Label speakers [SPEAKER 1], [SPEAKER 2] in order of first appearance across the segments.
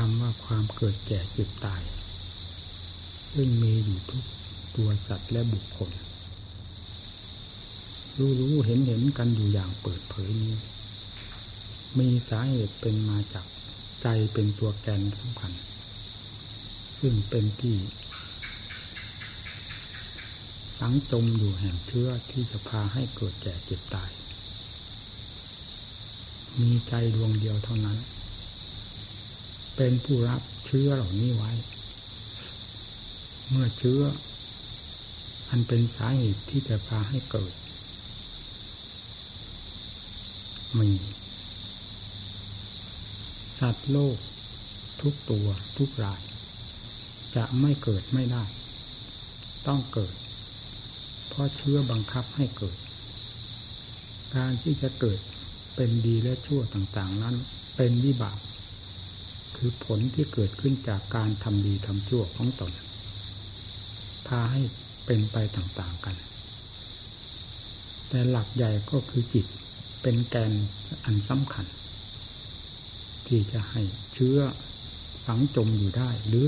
[SPEAKER 1] คำว่าความเกิดแก่เจ็บตาย ซึ่งมีอยู่ทุกตัวสัตว์และบุคคล รู้รู้เห็นเห็นกันอยู่อย่างเปิดเผยนี้ มีสาเหตุเป็นมาจากใจเป็นตัวแกนสำคัญ ซึ่งเป็นที่สังจมอยู่แห่งเชื้อที่จะพาให้เกิดแก่เจ็บตาย มีใจดวงเดียวเท่านั้น เป็นผู้รับเชื้อเหล่านี้ไว้ เมื่อเชื้อ อันเป็นสาเหตุที่จะพาให้เกิดมีสัตว์โลก ทุกตัวทุกราย จะไม่เกิดไม่ได้ ต้องเกิด เพราะเชื้อบังคับให้เกิด การที่จะเกิดเป็นดีและชั่วต่างๆนั้น เป็นวิบาก คือผลที่เกิดขึ้นจากการทำดีทำชั่วของตน พาให้เป็นไปต่างๆกัน แต่หลักใหญ่ก็คือจิตเป็นแกนอันสำคัญ ที่จะให้เชื้อฝังจมอยู่ได้หรือ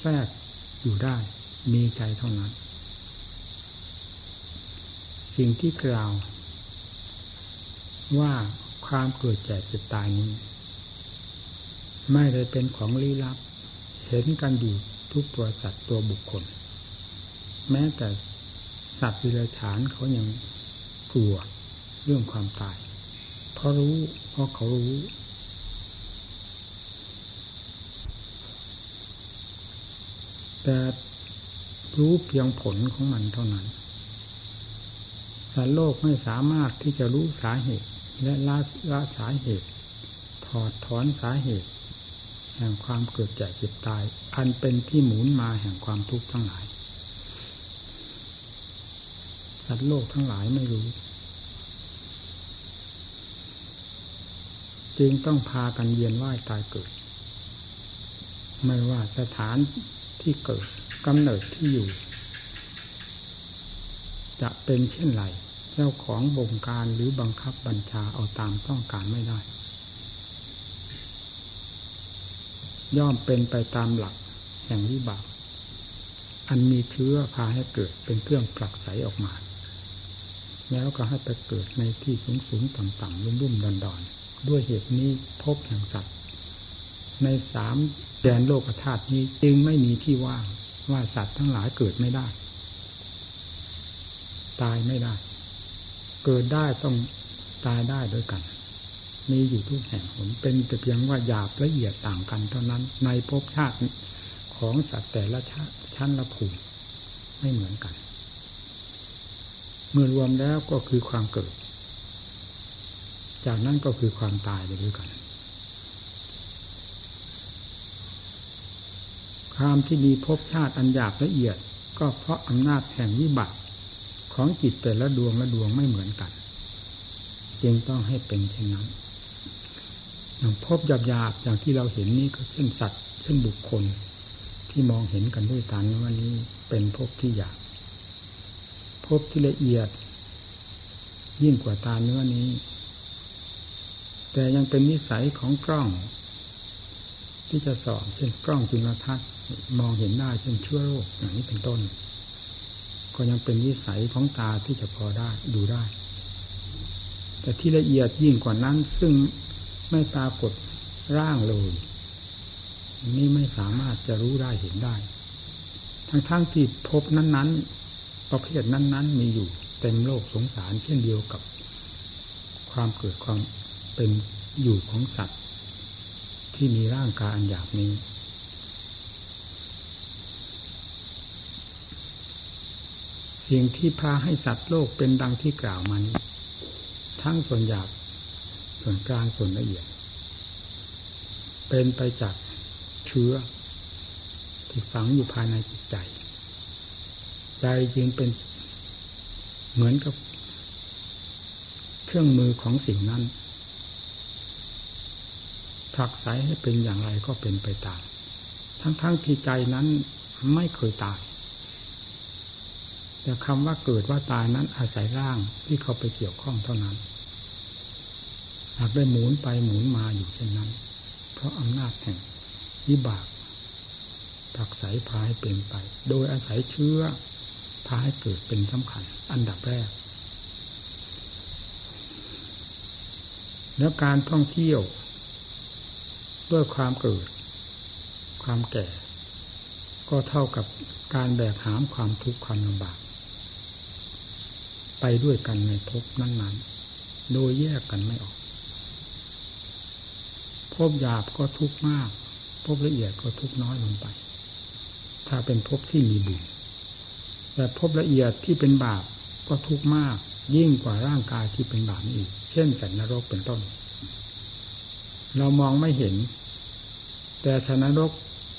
[SPEAKER 1] แทรกอยู่ได้มีใจเท่านั้น สิ่งที่กล่าวว่าความเกิดแก่เจ็บตายนี้ ไม่ได้เป็นของลี้ลับ เห็นกันอยู่ทุกตัวสัตว์ตัวบุคคล แม้แต่สัตว์วิรฉานเขายังกลัวเรื่องความตาย เพราะรู้เพราะเขารู้แต่รู้เพียงผลของมันเท่านั้นแต่โลกไม่สามารถที่จะรู้สาเหตุ และละละสาเหตุ ถอดถอนสาเหตุ แห่งความเกิดแก่เจ็บตาย อันเป็นที่หมุนมาแห่งความทุกข์ทั้งหลายสัตว์โลกทั้งหลายไม่รู้ จึงต้องพากันเยียนว่ายตายเกิด ไม่ว่าสถานที่เกิดกำเนิดที่อยู่ จะเป็นเช่นไร เจ้าของบงการหรือบังคับบัญชาเอาตามต้องการไม่ได้ ย่อมเป็นไปตามหลักแห่งวิบาก อันมีเชื้อพาให้เกิดเป็นเครื่องผลักไสออกมา แล้วก็ให้ไปเกิดในที่สูงสูงต่ำต่ำรุ่มรุ่มดอนดอนด้วยเหตุนี้พบแห่งสัตว์ ในสามแดนโลกธาตุนี้จึงไม่มีที่ว่างว่าสัตว์ทั้งหลายเกิดไม่ได้ ตายไม่ได้ เกิดได้ต้องตายได้ด้วยกัน มีอยู่ทุกแห่งผลเป็นแต่เพียงว่าหยาบละเอียดต่างกันเท่านั้น ในภพชาติของสัตว์แต่ละชาชั้นละภูมิไม่เหมือนกัน เมื่อรวมแล้วก็คือความเกิด จากนั้นก็คือความตายไปด้วยกัน ความที่มีภพชาติอันหยาบละเอียด ก็เพราะอำนาจแห่งวิบัติของจิตแต่ละดวงละดวงไม่เหมือนกัน จึงต้องให้เป็นเช่นนั้น พบหยาบหยาบอย่างที่เราเห็นนี้ก็เช่นสัตว์เช่นบุคคล ที่มองเห็นกันด้วยตาเนื้อนี้เป็นพบที่หยาบพบที่ละเอียด ยิ่งกว่าตาเนื้อนี้ แต่ยังเป็นนิสัยของกล้อง ที่จะสอบเช่นกล้องจุลทรรศน์มองเห็นได้เช่นเชื้อโรคอย่างนี้เป็นต้น ก็ยังเป็นนิสัยของตาที่จะพอได้ดูได้ แต่ที่ละเอียดยิ่งกว่านั้นซึ่ง ไม่ปรากฏร่างเลย นี่ไม่สามารถจะรู้ได้เห็นได้ ทั้งๆทที่พบนั้น ๆ ประเภทนั้น ๆ มีอยู่เต็มโลกสงสารเช่นเดียวกับ ความเกิดความเป็นอยู่ของสัตว์ ที่มีร่างกายอันหยาบนี้สิ่งที่พาให้สัตว์โลกเป็นดังที่กล่าวมานี้ ทั้งส่วนหยาบ ส่วนกลางส่วนละเอียด เป็นไปจากเชื้อ ที่ฝังอยู่ภายในจิตใจ ใจจึงเป็นเหมือนกับ เครื่องมือของสิ่งนั้นผลักไสให้เป็นอย่างไรก็เป็นไปตาม ทั้งๆทที่ใจนั้นไม่เคยตาย แต่คำว่าเกิดว่าตายนั้นอาศัยร่างที่เขาไปเกี่ยวข้องเท่านั้น หากได้หมุนไปหมุนมาอยู่เช่นนั้น เพราะอำนาจแห่งวิบากผักใสพาให้เป็นไป โดยอาศัยเชื้อพาให้เกิดเป็นสำคัญ อันดับแรก แล้วการท่องเที่ยว ด้วยความเกิด ความแก่ ก็เท่ากับการแบกหามความทุกข์ความลำบาก ไปด้วยกันในภพนั้นๆ โดยแยกกันไม่ออก ภพหยาบก็ทุกข์มากภพละเอียดก็ทุกข์น้อยลงไป ถ้าเป็นภพที่มีบุญแต่ภพละเอียดที่เป็นบาปก็ทุกข์มาก ยิ่งกว่าร่างกายที่เป็นบาปอีก เช่นสัตว์นรกเป็นต้น เรามองไม่เห็น แต่สัตว์นรก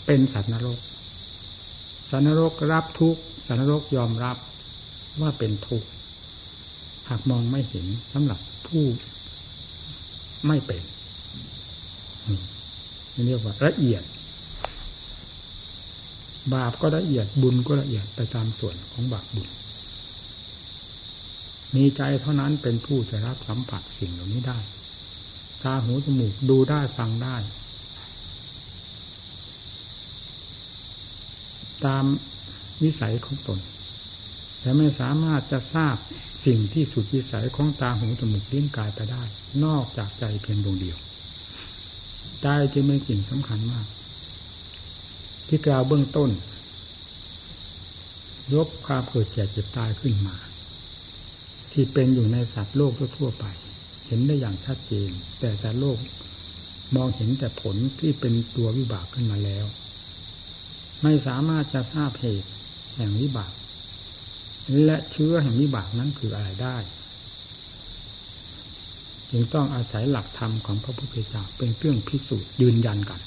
[SPEAKER 1] เป็นสัตว์นรกสัตว์นรกรับทุกข์สัตว์นรกยอมรับว่าเป็นทุกข์หากมองไม่เห็นสำหรับผู้ไม่เป็น เรียกว่าละเอียด บาปก็ละเอียดบุญก็ละเอียดไปตามส่วนของบาปบุญ มีใจเท่านั้นเป็นผู้จะรับสัมผัสสิ่งเหล่านี้ได้ตาหูจมูกดูได้ฟังได้ ตามวิสัยของตน แต่ไม่สามารถจะทราบสิ่งที่สุดวิสัยของตาหูจมูกลิ้นกายไปได้ นอกจากใจเพียงดวงเดียว ใจจึงเป็นสิ่งสำคัญมาก ที่กล่าวเบื้องต้น ยกความเกิดแก่เจ็บตายขึ้นมา ที่เป็นอยู่ในสัตว์โลกทั่วไป เห็นได้อย่างชัดเจน แต่สัตว์โลกมองเห็นแต่ผลที่เป็นตัววิบากขึ้นมาแล้ว ไม่สามารถจะทราบเหตุแห่งวิบาก และเชื้อแห่งวิบากนั้นคืออะไรได้ จึงต้องอาศัยหลักธรรมของพระพุทธเจ้าเป็นเครื่องพิสูจน์ยืนยันกัน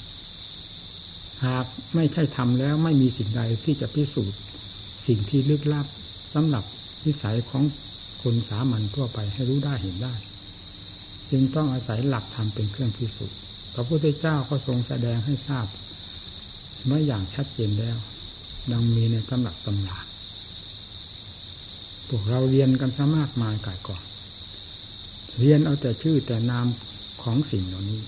[SPEAKER 1] หากไม่ใช่ทำแล้วไม่มีสิ่งใดที่จะพิสูจน์ สิ่งที่ลึกลับสำหรับวิสัยของคนสามัญทั่วไปให้รู้ได้เห็นได้ จึงต้องอาศัยหลักธรรมเป็นเครื่องพิสูจน์พระพุทธเจ้าก็ทรงแสดงให้ทราบเมื่ออย่างชัดเจนแล้ว ดังมีในตำหนักตำราพวกเราเรียนกันซะมากมายกายก่อน เรียนเอาแต่ชื่อแต่นามของสิ่งเหล่านี้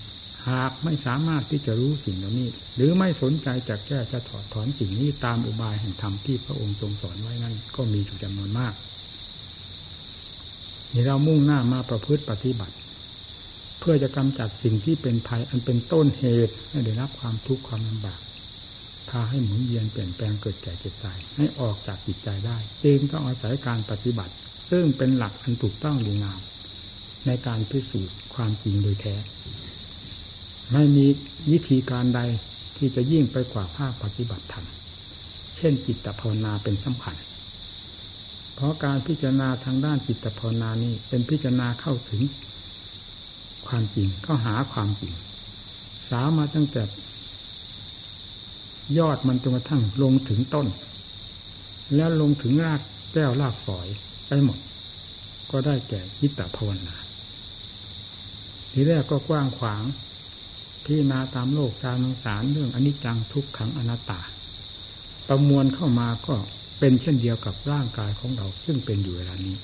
[SPEAKER 1] หากไม่สามารถที่จะรู้สิ่งเหล่านี้ หรือไม่สนใจจะแก้จะถอดถอนสิ่งนี้ตามอุบายแห่งธรรมที่พระองค์ทรงสอนไว้นั่นก็มีอยู่จำนวนมากนี่เรามุ่งหน้ามาประพฤติปฏิบัติ เพื่อจะกำจัดสิ่งที่เป็นภัยอันเป็นต้นเหตุให้ได้รับความทุกข์ความลำบากพาให้หมุนเวียนเปลี่ยนแปลงเกิดแก่เจ็บตายให้ออกจากจิตใจได้ จึงต้องอาศัยการปฏิบัติ ซึ่งเป็นหลักอันถูกต้องดีงาม ในการพิสูจน์ความจริงโดยแท้ ไม่มีวิธีการใดที่จะยิ่งไปกว่าภาคปฏิบัติธรรม เช่นจิตภาวนาเป็นสำคัญ เพราะการพิจารณาทางด้านจิตภาวนานี้เป็นพิจารณาเข้าถึงความจริงเข้าหาความจริง สามาตั้งแต่ยอดมันจนกระทั่งลงถึงต้น แล้วลงถึงรากแก้วรากฝอยไปหมด ก็ได้แก่จิตภาวนา ทีแรกก็กว้างขวางที่นาตามโลกตามสงสารเรื่องอนิจจังทุกขังอนัตตา ประมวลเข้ามาก็เป็นเช่นเดียวกับร่างกายของเราซึ่งเป็นอยู่เวลานี้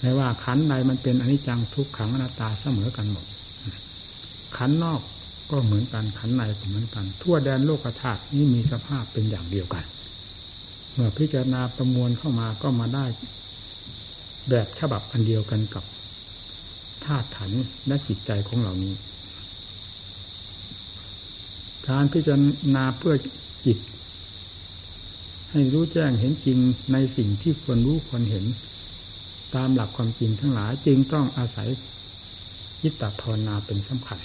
[SPEAKER 1] ไม่ว่าขันใดมันเป็นอนิจจังทุกขังอนัตตาเสมอกันหมด ขันนอกก็เหมือนกันขันในก็เหมือนกัน ทั่วแดนโลกธาตุนี้มีสภาพเป็นอย่างเดียวกัน เมื่อพิจารณาประมวลเข้ามาก็มาได้ แบบฉบับอันเดียวกันกับ ธาตุขันและจิตใจของเหล่านี้ การพิจารณาเพื่อจิต ให้รู้แจ้งเห็นจริงในสิ่งที่ควรรู้ควรเห็น ตามหลักความจริงทั้งหลายจึงต้องอาศัยยิตตภาวนาเป็นสำคัญ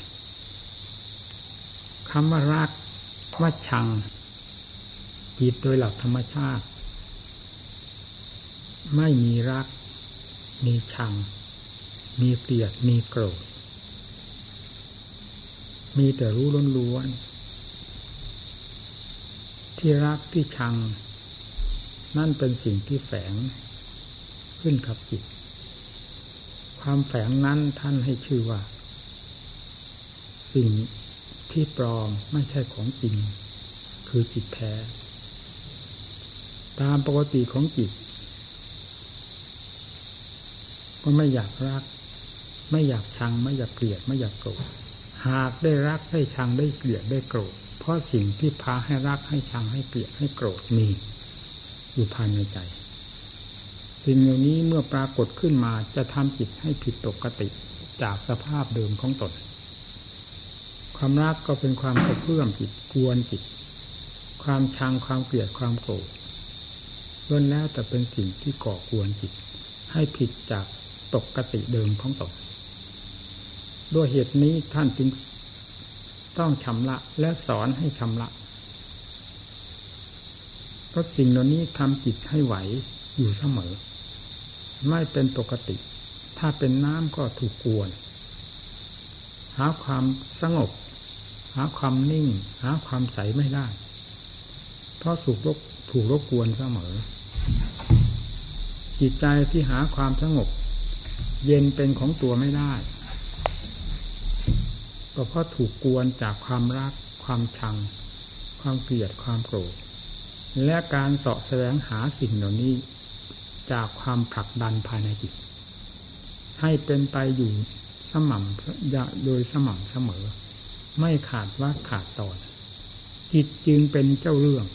[SPEAKER 1] คำว่ารักว่าชังจิตโดยหลักธรรมชาติ ไม่มีรัก มีชัง มีเกลียดมีโกรธมีแต่รู้ล้วนๆที่รักที่ชัง นั่นเป็นสิ่งที่แฝงขึ้นกับจิต ความแฝงนั้นท่านให้ชื่อว่า สิ่งที่ปลอมไม่ใช่ของจริง คือจิตแท้ ตามปกติของจิต ก็ไม่อยากรัก ไม่อยากชัง ไม่อยากเกลียดไม่อยากโกรธหากได้รักได้ชังได้เกลียดได้โกรธเพราะสิ่งที่พาให้รักให้ชังให้เกลียดให้โกรธมีอยู่ภายในใจสิ่งเหล่านี้เมื่อปรากฏขึ้นมาจะทำจิตให้ผิดปกติจากสภาพเดิมของตน ความรักก็เป็นความกระเพื่อมจิตกวนจิต ความชังความเกลียดความโกรธล้วนแล้วแต่เป็นสิ่งที่ก่อกวนจิต ให้ผิดจากปกติเดิมของตน ด้วยเหตุนี้ท่านจึงต้องชำระและสอนให้ชำระเพราะสิ่งเหล่านี้ทำจิตให้ไหวอยู่เสมอ ไม่เป็นปกติ ถ้าเป็นน้ำก็ถูกกวน หาความสงบ หาความนิ่ง หาความใสไม่ได้ เพราะถูกรบถูกรบกวนเสมอ จิตใจที่หาความสงบ เย็นเป็นของตัวไม่ได้ ก็เพราะถูกกวนจากความรัก ความชัง ความเกลียดความโกรธและการเสาะแสวงหาสิ่งเหล่านี้ จากความผลักดันภายในจิต ให้เป็นไปอยู่สม่ำโดยสม่ำเสมอ ไม่ขาดว่าขาดตอนจิตจึงเป็นเจ้าเรื่อง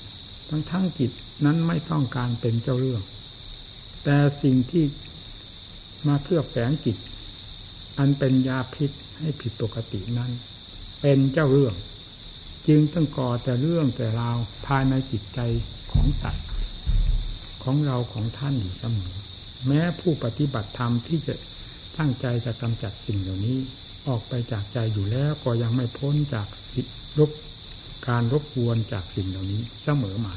[SPEAKER 1] ทั้งทั้งจิตนั้นไม่ต้องการเป็นเจ้าเรื่อง แต่สิ่งที่มาเคลือบแฝงจิต อันเป็นยาพิษ ให้ผิดปกตินั้น เป็นเจ้าเรื่อง จึงต้องก่อแต่เรื่องแต่ราวภายในจิตใจของสัตว์ของเราของท่านอยู่เสมอแม้ผู้ปฏิบัติธรรมที่จะตั้งใจจะกำจัดสิ่งเหล่านี้ ออกไปจากใจอยู่แล้วก็ยังไม่พ้นจากรบการรบกวนจากสิ่งเหล่านี้เสมอมา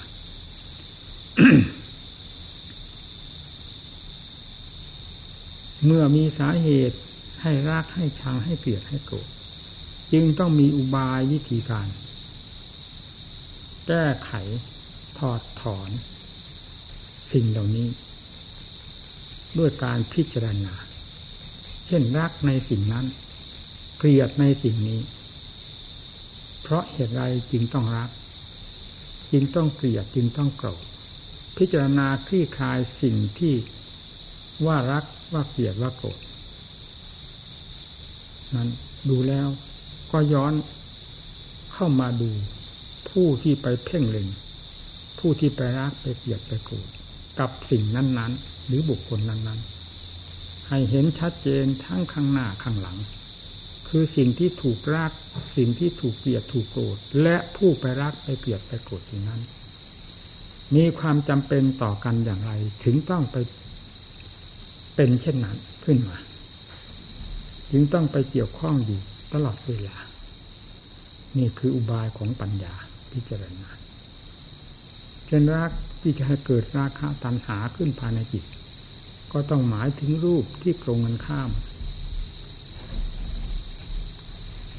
[SPEAKER 1] เมื่อมีสาเหตุ ให้รักให้ชังให้เกลียดให้โกรธจึงต้องมีอุบายวิธีการ แก้ไขถอดถอน สิ่งเหล่านี้ ด้วยการพิจารณา เช่นรักในสิ่งนั้น เกลียดในสิ่งนี้ เพราะเหตุไรจึงต้องรัก จึงต้องเกลียดจึงต้องโกรธพิจารณาคลี่คลายสิ่งที่ว่ารักว่าเกลียดว่าโกรธ นั้น ดูแล้วก็ย้อนเข้ามาดูผู้ที่ไปเพ่งเล็งผู้ที่ไปรักไปเกลียดไปโกรธกับสิ่งนั้น ๆ หรือบุคคลนั้น ๆ ให้เห็นชัดเจนทั้งข้างหน้าข้างหลัง คือสิ่งที่ถูกรัก สิ่งที่ถูกเกลียดถูกโกรธและผู้ไปรักไปเกลียดไปโกรธสิ่งนั้น มีความจำเป็นต่อกันอย่างไร ถึงต้องไปเป็นเช่นนั้นขึ้นมา จึงต้องไปเกี่ยวข้องอยู่ตลอดเวลา นี่คืออุบายของปัญญาพิจารณาเช่นรักที่จะให้เกิดราคะตัณหาขึ้นภายในจิต ก็ต้องหมายถึงรูปที่ตรงกันข้าม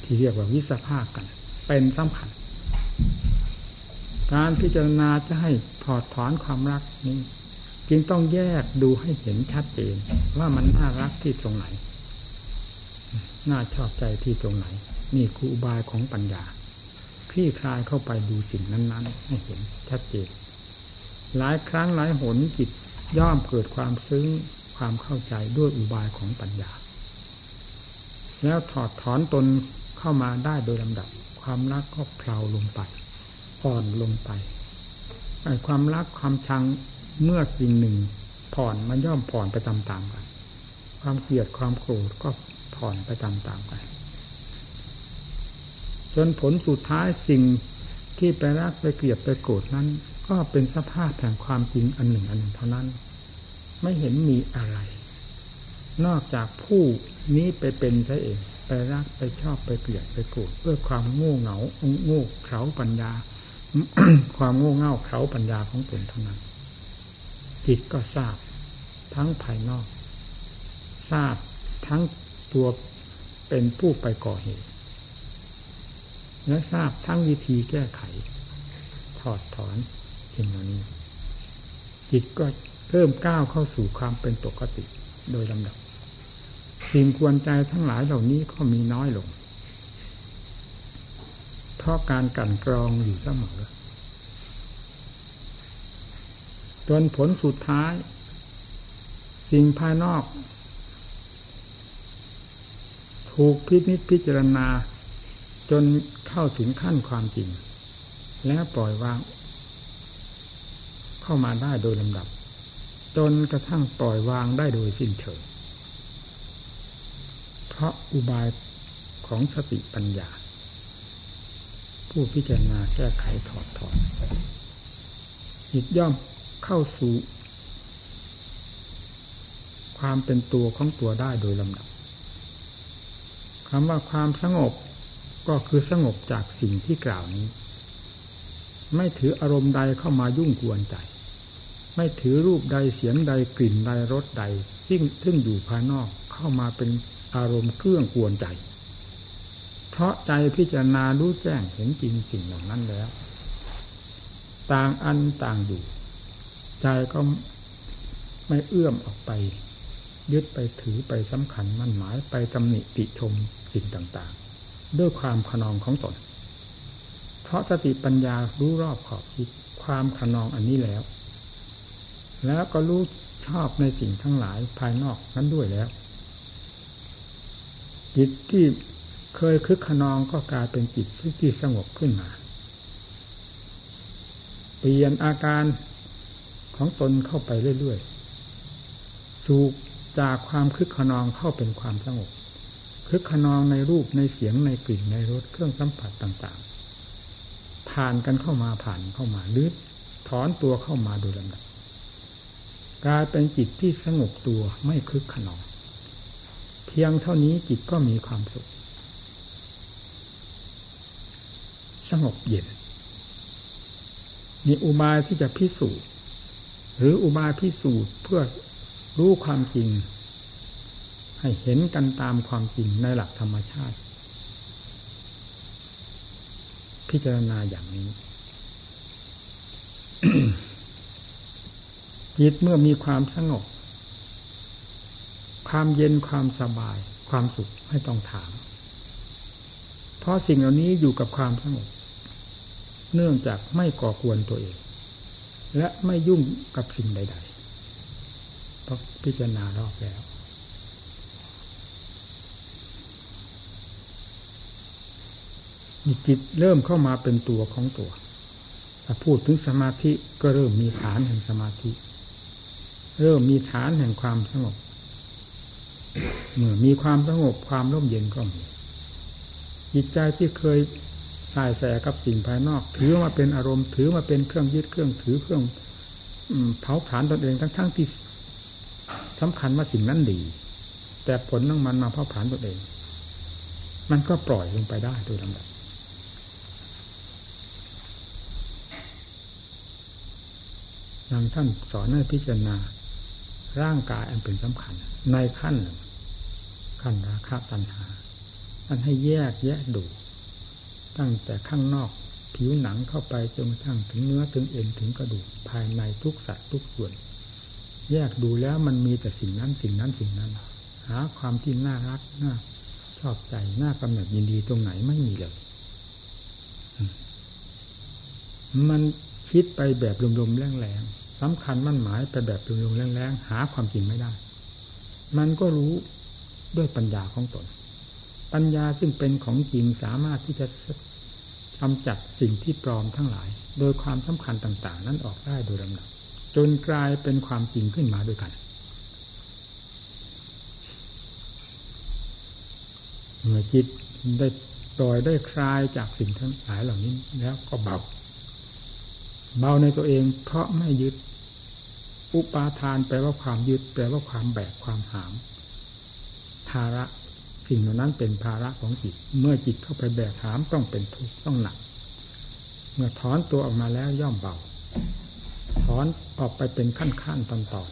[SPEAKER 1] ที่เรียกว่าวิสภาคกัน เป็นสำคัญ การพิจารณาจะให้ถอดถอนความรักนี้ จึงต้องแยกดูให้เห็นชัดเจนว่ามันน่ารักที่ตรงไหน น่าชอบใจที่ตรงไหน นี่คืออุบายของปัญญาคลี่คลายเข้าไปดูสิ่งนั้น ๆ ให้เห็นชัดเจนหลายครั้งหลายหนจิตย่อมเกิดความซึ้งความเข้าใจด้วยอุบายของปัญญา แล้วถอดถอนตนเข้ามาได้โดยลำดับ ความรักก็เพลาลงไปอ่อนลงไปไอ้ความรักความชังเมื่อสิ่งหนึ่งผ่อนมันย่อมผ่อนไปตามๆกัน ความเกลียดความโกรธก็ ผ่อนไปตามๆกันจนผลสุดท้ายสิ่งที่ไปรักไปเกลียดไปโกรธนั้น ก็เป็นสภาพแห่งความจริงอันหนึ่งอันหนึ่งเท่านั้น ไม่เห็นมีอะไร นอกจากผู้นี้ไปเป็นซะเองไปรักไปชอบไปเกลียดไปโกรธเพื่อความโง่เหงาโง่เขาปัญญา ความโง่เง่าเขาปัญญาของตนเท่านั้น จิตก็ทราบทั้งภายนอก ทราบทั้ง ตัวเป็นผู้ไปก่อเหตุ และทราบทั้งวิธีแก้ไข ถอดถอนสิ่งเหล่านี้ จิตก็เริ่มก้าวเข้าสู่ความเป็นปกติโดยลำดับ สิ่งกวนใจทั้งหลายเหล่านี้ก็มีน้อยลง เพราะการกันกรองอยู่เสมอจนผลสุดท้าย สิ่งภายนอก ถูกพิจิตพิจารณา จนเข้าถึงขั้นความจริง แล้วปล่อยวาง เข้ามาได้โดยลำดับ จนกระทั่งปล่อยวางได้โดยสิ้นเชิงเพราะอุบายของสติปัญญา ผู้พิจารณาแก้ไขถอดถอนจิตย่อมเข้าสู่ ความเป็นตัวของตัวได้โดยลำดับ คำว่าความสงบก็คือสงบจากสิ่งที่กล่าวนี้ ไม่ถืออารมณ์ใดเข้ามายุ่งกวนใจ ไม่ถือรูปใดเสียงใดกลิ่นใดรสใดซึ่งซึ่งอยู่ภายนอกเข้ามาเป็นอารมณ์เครื่องกวนใจ เพราะใจพิจารณารู้แจ้งเห็นจริงสิ่งเหล่านั้นแล้ว ต่างอันต่างอยู่ ใจก็ไม่เอื้อมออกไป ยึดไปถือไปสำคัญมั่นหมายไปตำหนิติชมสิ่งต่างๆ ด้วยความขนองของตน เพราะสติปัญญารู้รอบขอบคิดความขนองอันนี้แล้ว แล้วก็รู้ชอบในสิ่งทั้งหลายภายนอกนั้นด้วยแล้ว จิตที่เคยคึกขนองก็กลายเป็นจิตที่สงบขึ้นมา เปลี่ยนอาการของตนเข้าไปเรื่อยๆ สู่ จากความคึกขนองเข้าเป็นความสงบคึกขนองในรูปในเสียงในกลิ่นในรสเครื่องสัมผัสต่างๆ ผ่านกันเข้ามาผ่านเข้ามาลึกถอนตัวเข้ามาโดยลำดับกลายเป็นจิตที่สงบตัวไม่คึกขนอง เพียงเท่านี้จิตก็มีความสุข สงบเย็นมีอุบายที่จะพิสูจน์หรืออุบายพิสูจน์เพื่อ รู้ความจริง ให้เห็นกันตามความจริงในหลักธรรมชาติ พิจารณาอย่างนี้จิตเมื่อมีความสงบ ความเย็นความสบาย ความสุขไม่ต้องถาม เพราะสิ่งเหล่านี้อยู่กับความสงบ เนื่องจากไม่ก่อกวนตัวเอง และไม่ยุ่งกับสิ่งใด ๆ พราะพิจารณารอบแล้วมีจิตเริ่มเข้ามาเป็นตัวของตัวถ้าพูดถึงสมาธิก็เริ่มมีฐานแห่งสมาธิ เริ่มมีฐานแห่งความสงบเมื่อมีความสงบความร่มเย็นก็มีจิตใจที่เคยสายแสกับสิ่งภายนอก ถือมาเป็นอารมณ์ถือมาเป็นเครื่องยึดเครื่องถือเครื่องเผาผลาญตนเองทั้งๆทที่ สำคัญว่าสิ่งนั้นดี แต่ผลของมันมาเผาผลาญตนเอง มันก็ปล่อยลงไปได้โดยลำดับทางท่านสอนให้พิจารณา ร่างกายอันเป็นสำคัญ ในขั้นหนึ่งขั้นราคะตัณหาอันให้แยกแยะดู ตั้งแต่ข้างนอกผิวหนังเข้าไปจนกระทั่งถึงเนื้อถึงเอ็นถึงกระดูกภายในทุกสัตว์ทุกส่วน แยกดูแล้วมันมีแต่สิ่งนั้นสิ่งนั้นสิ่งนั้น หาความที่น่ารักน่าชอบใจน่ากำหนัดยินดีตรงไหนไม่มีเลยมันคิดไปแบบลมๆแรงๆสำคัญมั่นหมายไปแบบรุงๆแรงๆหาความจริงไม่ได้ มันก็รู้ด้วยปัญญาของตน ปัญญาซึ่งเป็นของจริงสามารถที่จะกำจัดสิ่งที่ปลอมทั้งหลาย โดยความสำคัญต่าง ๆ นั้นออกได้โดยลำดับ จนกลายเป็นความจริงขึ้นมาด้วยกันเมื่อจิตได้ปล่อยได้คลายจากสิ่งทั้งหลายเหล่านี้แล้วก็เบา เบาในตัวเองเพราะไม่ยึด อุปาทานแปลว่าความยึด แปลว่าความแบกความหาม ภาระสิ่งเหล่านั้นเป็นภาระของจิต เมื่อจิตเข้าไปแบกหามต้องเป็นทุกข์ต้องหนัก เมื่อถอนตัวออกมาแล้วย่อมเบา ถอนออกไปเป็นขั้นขั้นตอนตอน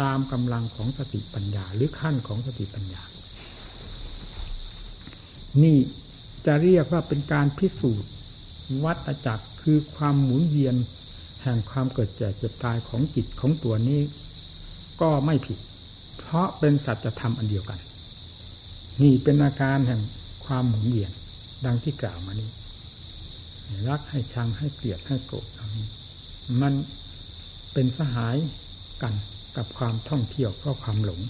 [SPEAKER 1] ตามกำลังของสติปัญญา หรือขั้นของสติปัญญา นี่จะเรียกว่าเป็นการพิสูจน์ วัตจักรคือความหมุนเวียนแห่งความเกิดแก่เจ็บตายของจิตของตัวนี้ ก็ไม่ผิด เพราะเป็นสัจธรรมอันเดียวกัน นี่เป็นอาการแห่งความหมุนเวียนดังที่กล่าวมานี้รักให้ชังให้เกลียดให้โกรธ มันเป็นสหายกันกับความท่องเที่ยวเพราะความหลง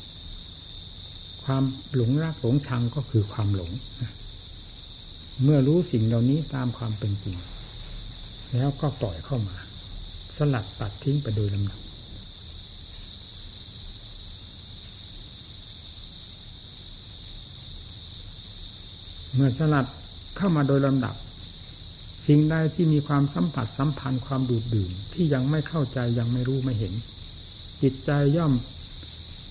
[SPEAKER 1] ความหลงรักหลงชังก็คือความหลง เมื่อรู้สิ่งเหล่านี้ตามความเป็นจริง แล้วก็ปล่อยเข้ามา สลัดตัดทิ้งไปโดยลำดับเมื่อสลัดเข้ามาโดยลำดับ สิ่งใดที่มีความสัมผัสสัมพันธ์ความดูดดื่มที่ยังไม่เข้าใจยังไม่รู้ไม่เห็น จิตใจย่อม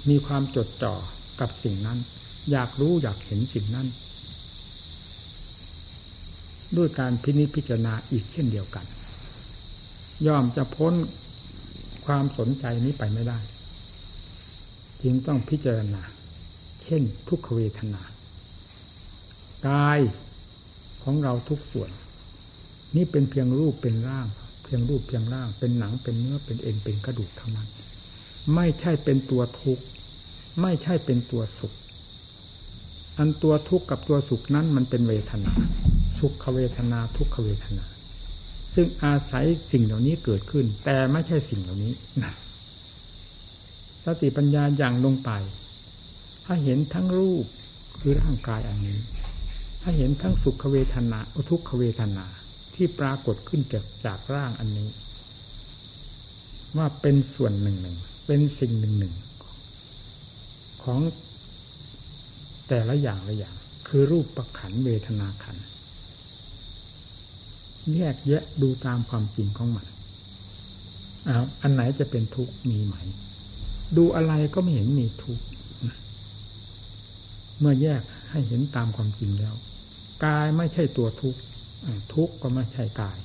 [SPEAKER 1] มีความจดจ่อกับสิ่งนั้น อยากรู้อยากเห็นสิ่งนั้น ด้วยการพินิจพิจารณาอีกเช่นเดียวกัน ย่อมจะพ้นความสนใจนี้ไปไม่ได้ จึงต้องพิจารณา เช่นทุกขเวทนา กายของเราทุกส่วน นี่เป็นเพียงรูปเป็นร่าง เพียงรูปเพียงร่าง เป็นหนังเป็นเนื้อเป็นเอ็นเป็นกระดูกเท่านั้น ไม่ใช่เป็นตัวทุกข์ไม่ใช่เป็นตัวสุข อันตัวทุกข์กับตัวสุขนั้นมันเป็นเวทนา สุขเวทนาทุกขเวทนา ซึ่งอาศัยสิ่งเหล่านี้เกิดขึ้น แต่ไม่ใช่สิ่งเหล่านี้นะสติปัญญาอย่างลงไป ถ้าเห็นทั้งรูปคือร่างกายอันนี้ ถ้าเห็นทั้งสุขเวทนาอุทุกขเวทนา ที่ปรากฏขึ้นจากจากร่างอันนี้ ว่าเป็นส่วนหนึ่งหนึ่งเป็นสิ่งหนึ่งหนึ่งของแต่ละอย่างละอย่าง คือรูปประขันเวทนาขันแยกแยะดูตามความจริงของมันอาอันไหนจะเป็นทุกข์มีไหม ดูอะไรก็ไม่เห็นมีทุกข์เมื่อแยกให้เห็นตามความจริงแล้วกายไม่ใช่ตัวทุกข์ ทุกข์ก็ไม่ใช่กาย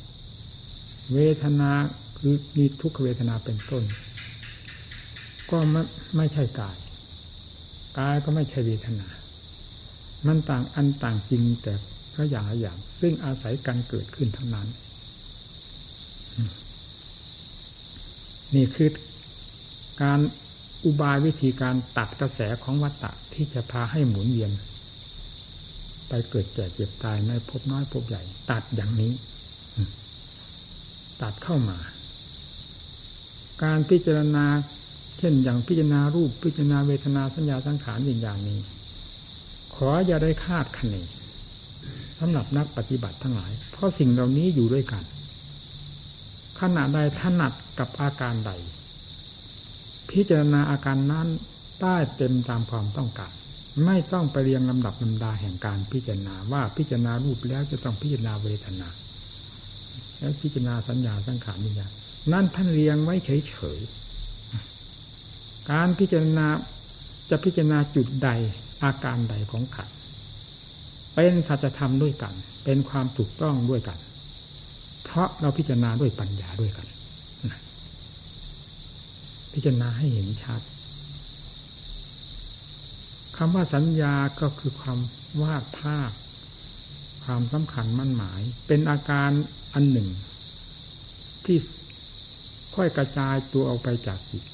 [SPEAKER 1] เวทนาคือมีทุกขเวทนาเป็นต้น ก็ไม่ไม่ใช่กายกายก็ไม่ใช่เวทนา มันต่างอันต่างจริงแต่ละอย่างละอย่าง ซึ่งอาศัยการเกิดขึ้นทั้งนั้น นี่คือการอุบายวิธีการตัดกระแสของวัตตะที่จะพาให้หมุนเวียน ไปเกิดแก่เจ็บตายในภพน้อยภพใหญ่ ตัดอย่างนี้ ตัดเข้ามา การพิจารณา เช่นอย่างพิจารณารูปพิจารณาเวทนาสัญญาสังขารวิญญาณนี้ ขออย่าได้คาดคะเนสำหรับนักปฏิบัติทั้งหลาย เพราะสิ่งเหล่านี้อยู่ด้วยกัน ขณะใดถนัดกับอาการใด พิจารณาอาการนั้นได้เต็มตามความต้องการ ไม่ต้องไปเรียงลำดับลำดาแห่งการพิจารณาว่าพิจารณารูปแล้วจะต้องพิจารณาเวทนา แล้วพิจารณาสัญญาสังขารวิญญานั่นท่านเรียงไว้เฉยๆการพิจารณาจะพิจารณาจุดใดอาการใดของขันเป็นสัจธรรมด้วยกัน เป็นความถูกต้องด้วยกัน เพราะเราพิจารณาด้วยปัญญาด้วยกันพิจารณาให้เห็นชัด คำว่าสัญญาก็คือความวาดภาพ ความสำคัญมั่นหมาย เป็นอาการอันหนึ่ง ที่ค่อยกระจายตัวออกไปจากจิต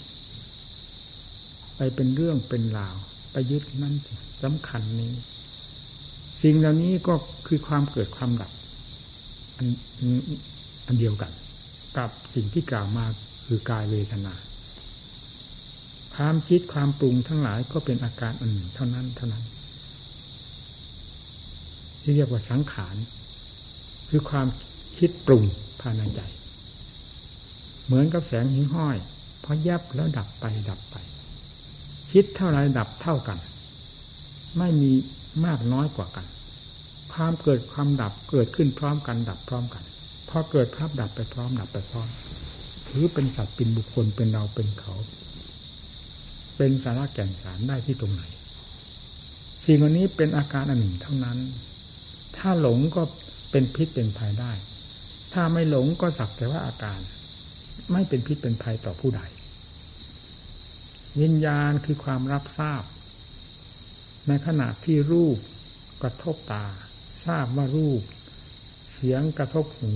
[SPEAKER 1] ไปเป็นเรื่องเป็นราว ไปยึดนั่นสำคัญนี้ สิ่งเหล่านี้ก็คือความเกิดความดับอันอันเดียวกัน กับสิ่งที่กล่าวมาคือกายเวทนา ความคิดความปรุงทั้งหลายก็เป็นอาการอันหนึ่งเท่านั้นเท่านั้น ที่เรียกว่าสังขารคือความคิดปรุงภายในใจ เหมือนกับแสงหิ่งห้อยพอยับแล้วดับไปดับไป คิดเท่าไรดับเท่ากัน ไม่มีมากน้อยกว่ากัน ความเกิดความดับเกิดขึ้นพร้อมกันดับพร้อมกันพอเกิดภาพดับไปพร้อมดับไปพร้อม ถือเป็นสัตว์เป็นบุคคลเป็นเราเป็นเขา เป็นสาระแก่นสารได้ที่ตรงไหน สิ่งเหล่านี้เป็นอาการอันหนึ่งเท่านั้น ถ้าหลงก็เป็นพิษเป็นภัยได้ ถ้าไม่หลงก็สักแต่ว่าอาการ ไม่เป็นพิษเป็นภัยต่อผู้ใด วิญญาณคือความรับทราบ ในขณะที่รูปกระทบตา ทราบว่ารูป เสียงกระทบหู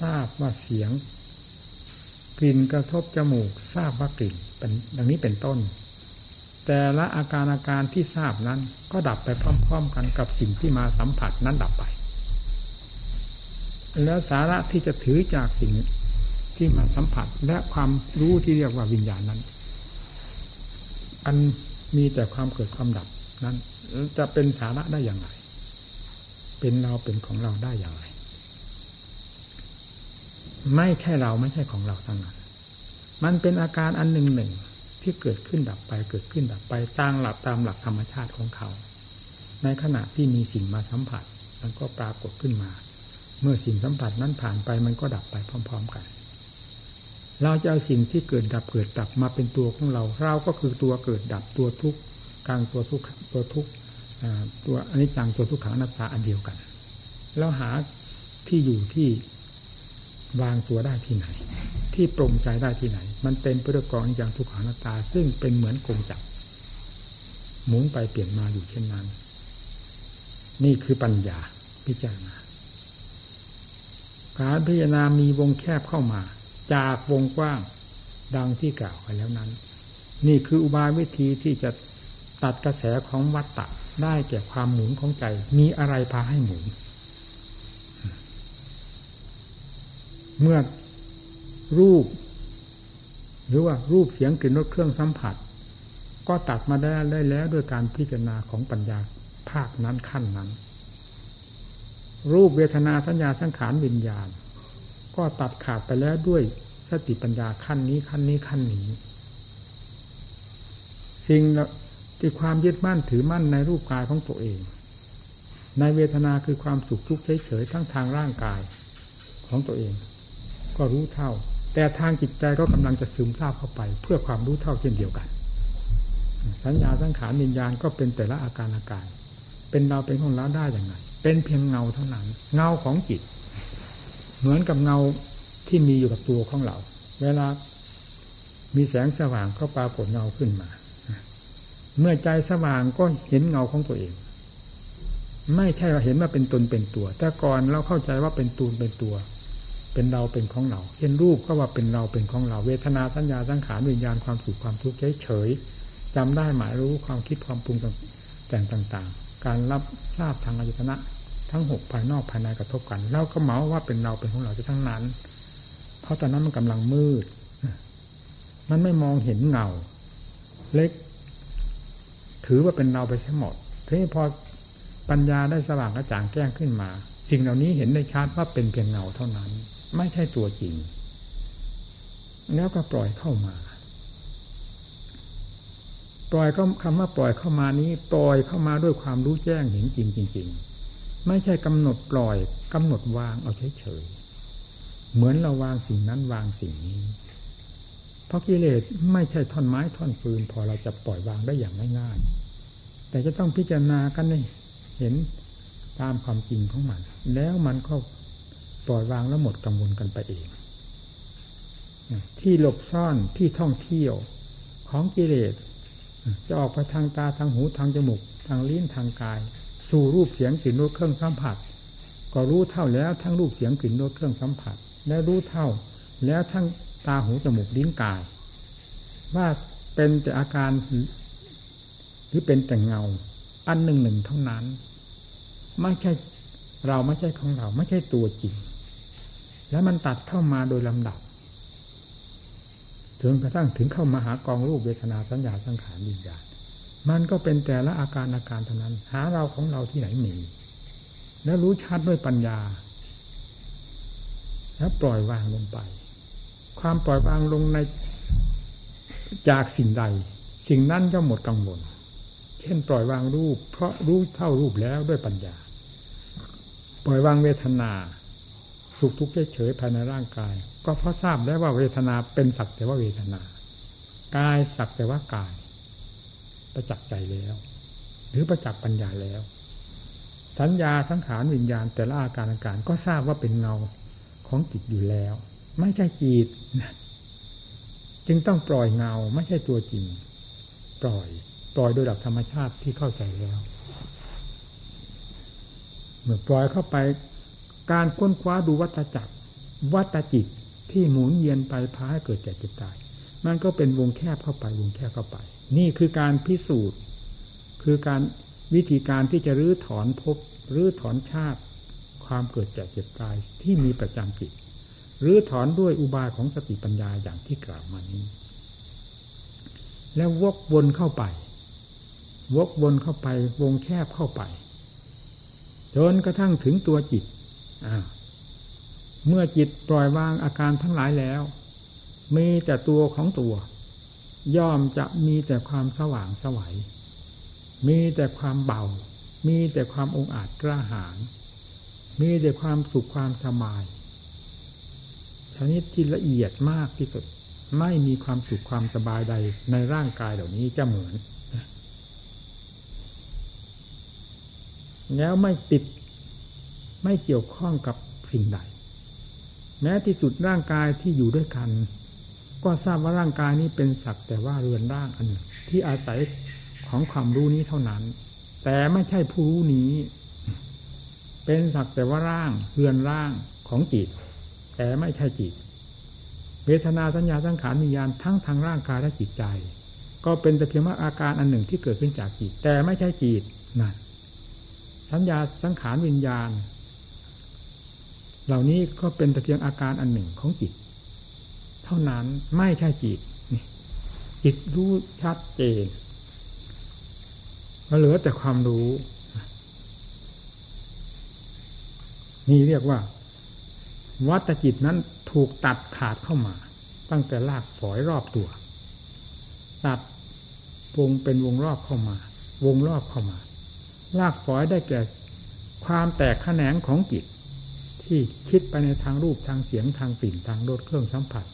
[SPEAKER 1] ทราบว่าเสียง กลิ่นกระทบจมูกทราบว่ากลิ่นเป็นดังนี้เป็นต้น แต่ละอาการอาการที่ทราบนั้นก็ดับไปพร้อม ๆ กันกับสิ่งที่มาสัมผัสนั้นดับไป แล้วสาระที่จะถือจากสิ่งที่มาสัมผัสและความรู้ที่เรียกว่าวิญญาณนั้น อันมีแต่ความเกิดความดับนั้น จะเป็นสาระได้อย่างไร เป็นเราเป็นของเราได้อย่างไร ไม่ใช่เราไม่ใช่ของเราทั้งนั้น มันเป็นอาการอันหนึ่งหนึ่งที่เกิดขึ้นดับไป เกิดขึ้นดับไปตามหลักตามหลักธรรมชาติของเขา ในขณะที่มีสิ่งมาสัมผัสมันก็ปรากฏขึ้นมา เมื่อสิ่งสัมผัสนั้นผ่านไปมันก็ดับไปพร้อม ๆกัน เราจะเอาสิ่งที่เกิดดับเกิดดับมาเป็นตัวของเรา เราก็คือตัวเกิดดับตัวทุกข์กลางตัวทุกข์ตัวทุกข์ตัวอนิจจังตัวทุกขังนัตตาอันเดียวกัน แล้วหาที่อยู่ที่ วางตัวได้ที่ไหน ที่ปรงใจได้ที่ไหน มันเต็มไปด้วยกองอย่างทุกขังนัตตา ซึ่งเป็นเหมือนกงจักหมุนไปเปลี่ยนมาอยู่เช่นนั้น นี่คือปัญญาพิจารณาการพิจารณามีวงแคบเข้ามา จากวงกว้างดังที่กล่าวไปแล้วนั้น นี่คืออุบายวิธีที่จะตัดกระแสของวัตตะได้แก่ความหมุนของใจ มีอะไรพาให้หมุน เมื่อรูป หรือว่ารูปเสียงกลิ่นรสเครื่องสัมผัส ก็ตัดมาได้ได้แล้วด้วยการพิจารณาของปัญญาภาคนั้นขั้นนั้น รูปเวทนาสัญญาสังขารวิญญาณ ก็ตัดขาดไปแล้วด้วยสติปัญญาขั้นนี้ขั้นนี้ขั้นนี้สิ่งที่ความยึดมั่นถือมั่นในรูปกายของตัวเอง ในเวทนาคือความสุขทุกข์เฉยๆทั้งทางร่างกายของตัวเอง ก็รู้เท่า แต่ทางจิตใจก็กำลังจะซึมซาบเข้าไป เพื่อความรู้เท่าเช่นเดียวกัน สัญญาสังขารวิญญาณก็เป็นแต่ละอาการอาการ เป็นเราเป็นของเราได้อย่างไรเป็นเพียงเงาเท่านั้น เงาของจิต เหมือนกับเงาที่มีอยู่กับตัวของเรา เวลามีแสงสว่างก็ปรากฏเงาขึ้นมา เมื่อใจสว่างก็เห็นเงาของตัวเอง ไม่ใช่ว่าเห็นว่าเป็นตนเป็นตัว แต่ก่อนเราเข้าใจว่าเป็นตูนเป็นตัว เป็นเราเป็นของเราเห็นรูปก็ว่าเป็นเราเป็นของเรา เวทนาสัญญาสังขารวิญญาณความสุขความทุกข์เฉยๆจำได้หมายรู้ความคิดความปรุงแต่งต่างๆ การรับทราบทางอายตนะ ทั้งหกภายนอกภายในกระทบกันเราก็เหมาว่าเป็นเราเป็นของเราจะทั้งนั้น เพราะตอนนั้นมันกำลังมืด มันไม่มองเห็นเงาเล็ก ถือว่าเป็นเราไปใช้หมดทีนี้พอปัญญาได้สว่างกระจ่างแก้งขึ้นมาสิ่งเหล่านี้เห็นได้ชัดว่าเป็นเพียงเงาเท่านั้นไม่ใช่ตัวจริง แล้วก็ปล่อยเข้ามา ปล่อยก็คำว่าปล่อยเข้ามานี้ ปล่อยเข้ามาด้วยความรู้แจ้งเห็นจริงจริงๆไม่ใช่กำหนดปล่อยกำหนดวางเอาเฉยๆเหมือนเราวางสิ่งนั้นวางสิ่งนี้ เพราะกิเลสไม่ใช่ท่อนไม้ท่อนฟืน พอเราจะปล่อยวางได้อย่างง่ายๆแต่จะต้องพิจารณากันให้เห็นตามความจริงของมัน แล้วมันก็ ปล่อยวางแล้วหมดกังวลกันไปเอง ที่หลบซ่อนที่ท่องเที่ยวของกิเลสจะออกไปทางตาทางหูทางจมูก ทางลิ้นทางกาย สู่รูปเสียงกลิ่นรสเครื่องสัมผัส ก็รู้เท่าแล้วทั้งรูปเสียงกลิ่นรสเครื่องสัมผัส และรู้เท่า แล้วทั้งตาหูจมูกลิ้นกาย ว่าเป็นแต่อาการหรือเป็นแต่เงา อันหนึ่งหนึ่งเท่านั้น ไม่ใช่เราไม่ใช่ของเรา ไม่ใช่ตัวจริง แล้วมันตัดเข้ามาโดยลำดับถึงกระทั่งถึงเข้ามาหากองรูปเวทนาสัญญาสังขารวิญญาณมันก็เป็นแต่ละอาการอาการเท่านั้น หาเราของเราที่ไหนมี แล้วรู้ชัดด้วยปัญญา แล้วปล่อยวางลงไป ความปล่อยวางลงในจากสิ่งใด สิ่งนั้นก็หมดกังวล เช่น ปล่อยวางรูป เพราะรู้เท่ารูปแล้วด้วยปัญญา ปล่อยวางเวทนา สุขทุกข์เฉยภายในร่างกาย ก็เพราะทราบแล้วว่าเวทนาเป็นสักแต่ว่าเวทนากายสักแต่ว่ากาย ประจักษ์ใจแล้ว หรือประจักษ์ปัญญาแล้ว สัญญาสังขารวิญญาณ แต่ละอาการอาการก็ทราบว่าเป็นเงาของจิตอยู่แล้ว ไม่ใช่จิตจึงต้องปล่อยเงาไม่ใช่ตัวจริงปล่อย ปล่อยโดยหลักธรรมชาติที่เข้าใจแล้ว เมื่อปล่อยเข้าไป การค้นคว้าดูวัตจักรวัตจิตที่หมุนเยียนไปพาให้เกิดแก่เจ็บตาย มันก็เป็นวงแคบเข้าไปวงแคบเข้าไป นี่คือการพิสูจน์ คือการวิธีการที่จะรื้อถอนภพรื้อถอนชาติ ความเกิดแก่เจ็บตายที่มีประจำจิตรื้อถอนด้วยอุบายของสติปัญญาอย่างที่กล่าวมานี้ แล้ววกวนเข้าไป วกวนเข้าไปวงแคบเข้าไป จนกระทั่งถึงตัวจิต เมื่อจิตปล่อยวางอาการทั้งหลายแล้ว มีแต่ตัวของตัว ย่อมจะมีแต่ความสว่างสวัย มีแต่ความเบา มีแต่ความองอาจกล้าหาญมีแต่ความสุขความสบาย ชนิดที่ละเอียดมากที่สุด ไม่มีความสุขความสบายใดในร่างกายเหล่านี้จะเหมือน แล้วไม่ติด ไม่เกี่ยวข้องกับสิ่งใด แม้ที่สุดร่างกายที่อยู่ด้วยกัน ก็ทราบว่าร่างกายนี้เป็นสักแต่ว่าเรือนร่างอันที่อาศัยของความรู้นี้เท่านั้น แต่ไม่ใช่ผู้รู้นี้ เป็นสักแต่ว่าร่างเรือนร่างของจิต แต่ไม่ใช่จิต เวทนาสัญญาสังขารนิยานทั้งทางร่างกายและจิตใจ ก็เป็นแต่เพียงว่าอาการอันหนึ่งที่เกิดขึ้นจากจิต แต่ไม่ใช่จิตนั่นสัญญาสังขารวิญญาณ เหล่านี้ก็เป็นแต่เพียงอาการอันหนึ่งของจิต เท่านั้นไม่ใช่จิตจิตรู้ชัดเจนก็เหลือแต่ความรู้ นี่เรียกว่า วัตจิตนั้นถูกตัดขาดเข้ามา ตั้งแต่ลากฝอยรอบตัว ตัดวงเป็นวงรอบเข้ามา วงรอบเข้ามา ลากฝอยได้แก่ความแตกแขนงของจิต ที่คิดไปในทางรูปทางเสียงทางสิ่งทางรสเครื่องสัมผัส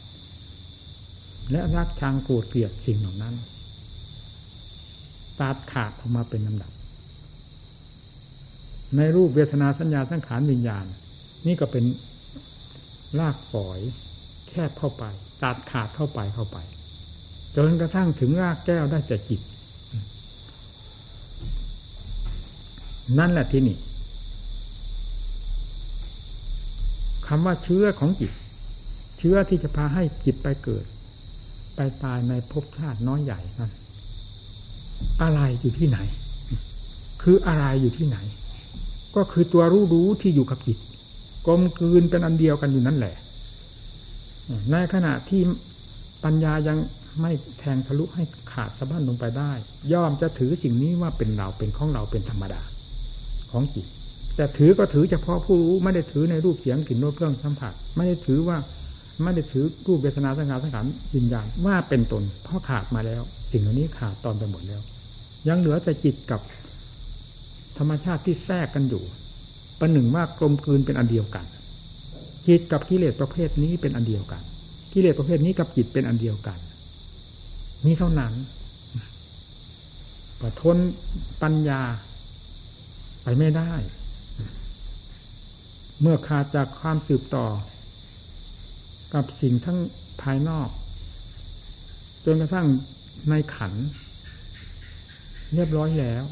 [SPEAKER 1] และรักทางโกรธเกลียดสิ่งเหล่านั้นตัดขาดออกมาเป็นลำดับ ในรูปเวทนาสัญญาสังขารวิญญาณ นี่ก็เป็นลากฝอยแคบเข้าไปตัดขาดเข้าไปเข้าไป จนกระทั่งถึงรากแก้วได้แต่จิต นั่นแหละที่นี่ คำว่าเชื้อของจิต เชื้อที่จะพาให้จิตไปเกิด ไปตายในภพชาติน้อยใหญ่นั่นอะไรอยู่ที่ไหน คืออะไรอยู่ที่ไหน ก็คือตัวรู้รู้ที่อยู่กับจิตกลมกลืนเป็นอันเดียวกันอยู่นั่นแหละในขณะที่ปัญญายังไม่แทงทะลุให้ขาดสะบั้นลงไปได้ ย่อมจะถือสิ่งนี้ว่าเป็นเราเป็นของเราเป็นธรรมดา ของจิต แต่ถือก็ถือเฉพาะผู้รู้ไม่ได้ถือในรูปเสียงกลิ่นรสเครื่องสัมผัส ไม่ได้ถือว่าไม่ได้ถือรูปเวทนาสังขารสังขารวิญญาณว่าเป็นตนเพราะขาดมาแล้ว สิ่งเหล่านี้ขาดตอนไปหมดแล้ว ยังเหลือแต่จิตกับธรรมชาติที่แทรกกันอยู่ประหนึ่งว่ากลมกลืนเป็นอันเดียวกัน จิตกับกิเลสประเภทนี้เป็นอันเดียวกันกิเลสประเภทนี้กับจิตเป็นอันเดียวกันนี่เท่านั้นประทนปัญญาไปไม่ได้ เมื่อขาดจากความสืบต่อ กับสิ่งทั้งภายนอก จนกระทั่งในขัน เรียบร้อยแล้ว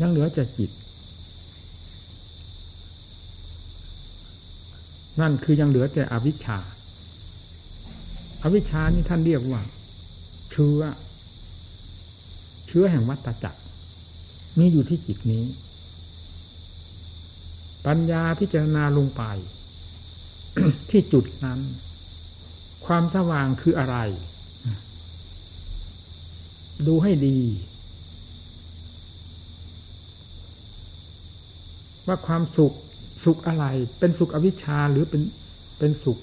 [SPEAKER 1] ยังเหลือแต่จิต นั่นคือยังเหลือแต่อวิชชาอาวิชชานี่ท่านเรียกว่า เชื้อ เชื้อแห่งวัตจักรมีอยู่ที่จิตนี้ ปัญญาพิจารณาลงไป ที่จุดนั้น ความสว่างคืออะไร ดูให้ดี ว่าความสุขสุขอะไร เป็นสุขอวิชชาหรือเป็นเป็นสุข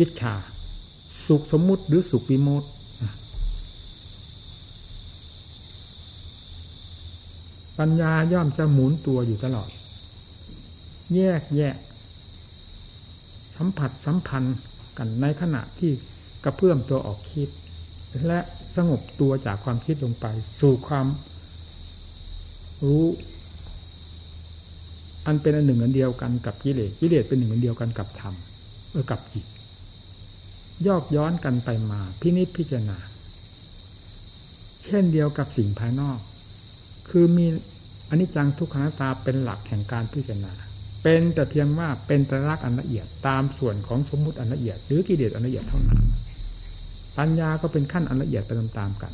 [SPEAKER 1] วิชา สุขสมมุติหรือสุขวิโมตปัญญาย่อมจะหมุนตัวอยู่ตลอด แยกแยะ สัมผัสสัมพันธ์กันในขณะที่กระเพื่อมตัวออกคิด และสงบตัวจากความคิดลงไป สู่ความรู้ อันเป็นอันหนึ่งอันเดียวกันกับกิเลสกิเลสเป็นหนึ่งอันเดียวกันกับธรรมเออกับจิตยอกย้อนกันไปมา พินิจพิจารณา เช่นเดียวกับสิ่งภายนอก คือมีอนิจจังทุกขังตาเป็นหลักแห่งการพิจารณา เป็นแต่เพียงว่าเป็นตรักอันละเอียดตามส่วนของสมมุติอันละเอียด หรือกิเลสอันละเอียดเท่านั้น ปัญญาก็เป็นขั้นอันละเอียดไปตามๆกัน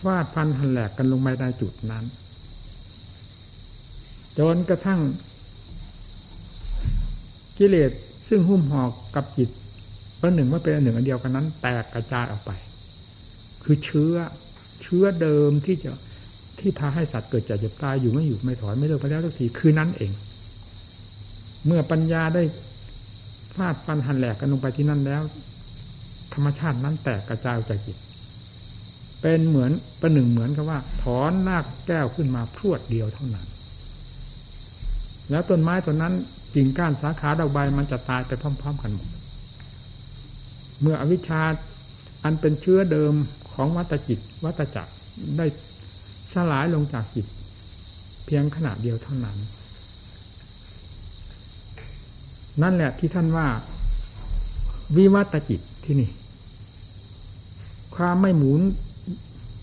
[SPEAKER 1] ฟาดฟันหันแหลกกันลงไปในจุดนั้น จนกระทั่ง กิเลสซึ่งหุ้มห่อกับจิตประหนึ่งว่าเป็นอันหนึ่งอันเดียวกันนั้น แตกกระจายออกไป คือเชื้อเชื้อเดิมที่จะที่พาให้สัตว์เกิดจากเจ็บตายอยู่ไม่อยู่ไม่ถอยไม่เลิกไปแล้วทุกทีคือนั้นเอง เมื่อปัญญาได้ฟาดฟันหันแหลกกันลงไปที่นั่นแล้ว ธรรมชาตินั้นแตกกระจายจากจิต เป็นเหมือนประหนึ่งเหมือนกับว่า ถอนรากแก้วขึ้นมาพรวดเดียวเท่านั้น แล้วต้นไม้ต้นนั้นกิ่งก้านสาขาดอกใบมันจะตายไปพร้อม ๆ กันหมดเมื่ออวิชชาอันเป็นเชื้อเดิมของวัตจิต วัตจักรได้สลายลงจากจิต เพียงขนาดเดียวเท่านั้น นั่นแหละที่ท่านว่า วิวัตจิตที่นี่ ความไม่หมุน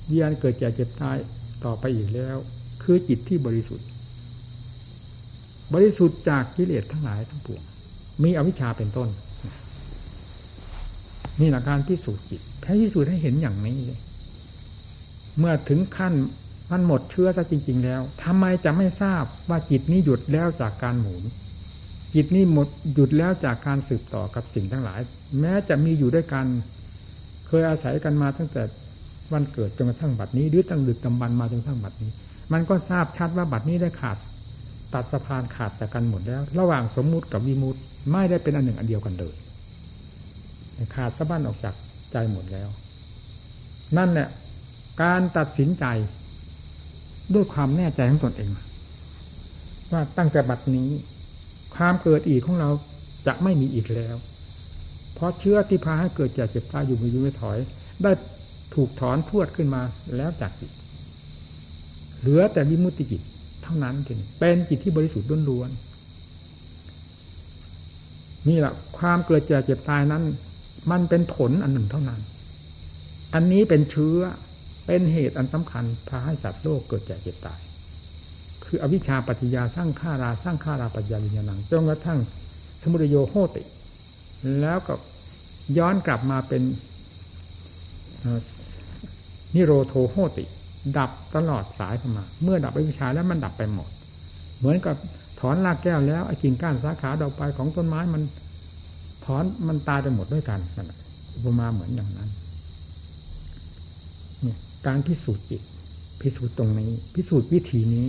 [SPEAKER 1] เวียนเกิดแก่เจ็บตายต่อไปอีกแล้ว คือจิตที่บริสุทธิ์ บริสุทธิ์จากกิเลสทั้งหลายทั้งปวงมีอวิชชาเป็นต้นนี่หลักการพิสูจน์จิตแพ้พิสูจน์ให้เห็นอย่างนี้เลยเมื่อถึงขั้นมันหมดเชื้อซะจริง ๆ แล้วทำไมจะไม่ทราบว่าจิตนี้หยุดแล้วจากการหมุน จิตนี้หมดหยุดแล้วจากการสืบต่อกับสิ่งทั้งหลาย แม้จะมีอยู่ด้วยกัน เคยอาศัยกันมาตั้งแต่วันเกิดจนกระทั่งบัดนี้ หรือตั้งดึกตำบันมาจนกระทั่งบัดนี้ มันก็ทราบชัดว่าบัดนี้ได้ขาด ตัดสะพานขาดจากกันหมดแล้ว ระหว่างสมมุติกับวิมุติไม่ได้เป็นอันหนึ่งอันเดียวกันเลยขาดสะบั้นออกจากใจหมดแล้ว นั่นแหละการตัดสินใจด้วยความแน่ใจของตนเอง ว่าตั้งแต่บัดนี้ ความเกิดอีกของเราจะไม่มีอีกแล้ว เพราะเชื้อที่พาให้เกิดแก่เจ็บตายอยู่ไม่อยู่ไม่ถอย ได้ถูกถอนพวดขึ้นมาแล้วจากจิตเหลือแต่วิมุตติจิตเท่านั้นเองเป็นจิตที่บริสุทธิ์ล้วนนี่แหละความเกิดแก่เจ็บตายนั้น มันเป็นผลอันหนึ่งเท่านั้น อันนี้เป็นเชื้อเป็นเหตุอันสำคัญพาให้สัตว์โลกเกิดแก่เจ็บตาย คืออวิชชาปัจจยาสร้างข้าราสร้างข้าราปัจจาริยนังจนกระทั่งสมุทโยโหติ แล้วก็ย้อนกลับมาเป็นนิโรโทโหติ ดับตลอดสายเข้ามา เมื่อดับอวิชชาแล้วมันดับไปหมด เหมือนกับถอนรากแก้วแล้วไอ้กิ่งก้านสาขาดอกไปของต้นไม้มันถอนมันตายไปหมดด้วยกันนั่นอุปมาเหมือนอย่างนั้นการพิสูจน์จิตพิสูจน์ตรงนี้ พิสูจน์วิธีนี้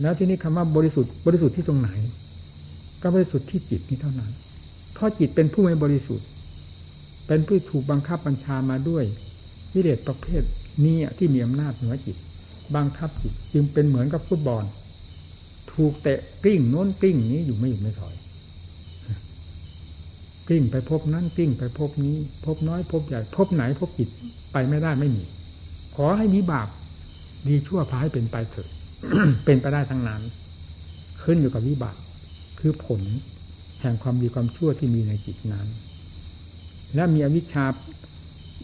[SPEAKER 1] แล้วที่นี้คำว่าบริสุทธิ์บริสุทธิ์ที่ตรงไหน ก็บริสุทธิ์ที่จิตนี้เท่านั้น เพราะจิตเป็นผู้ไม่บริสุทธิ์ เป็นผู้ถูกบังคับบัญชามาด้วยวิเลศประเภทนี้ที่มีอำนาจเหนือจิต บังคับจิตจึงเป็นเหมือนกับฟุตบอล ถูกเตะกลิ้งโน้นกลิ้งนี้อยู่ไม่อยู่ไม่ถอยกลิ้งไปพบนั้นกลิ้งไปพบนี้ พบน้อยพบใหญ่พบไหนพบจิตไปไม่ได้ไม่มี ขอให้มีบาป ดีชั่วพาให้เป็นไปเถิดเป็นไปได้ทั้งนั้น ขึ้นอยู่กับวิบากคือผลแห่งความดีความชั่วที่มีในจิตนั้น และมีอวิชชา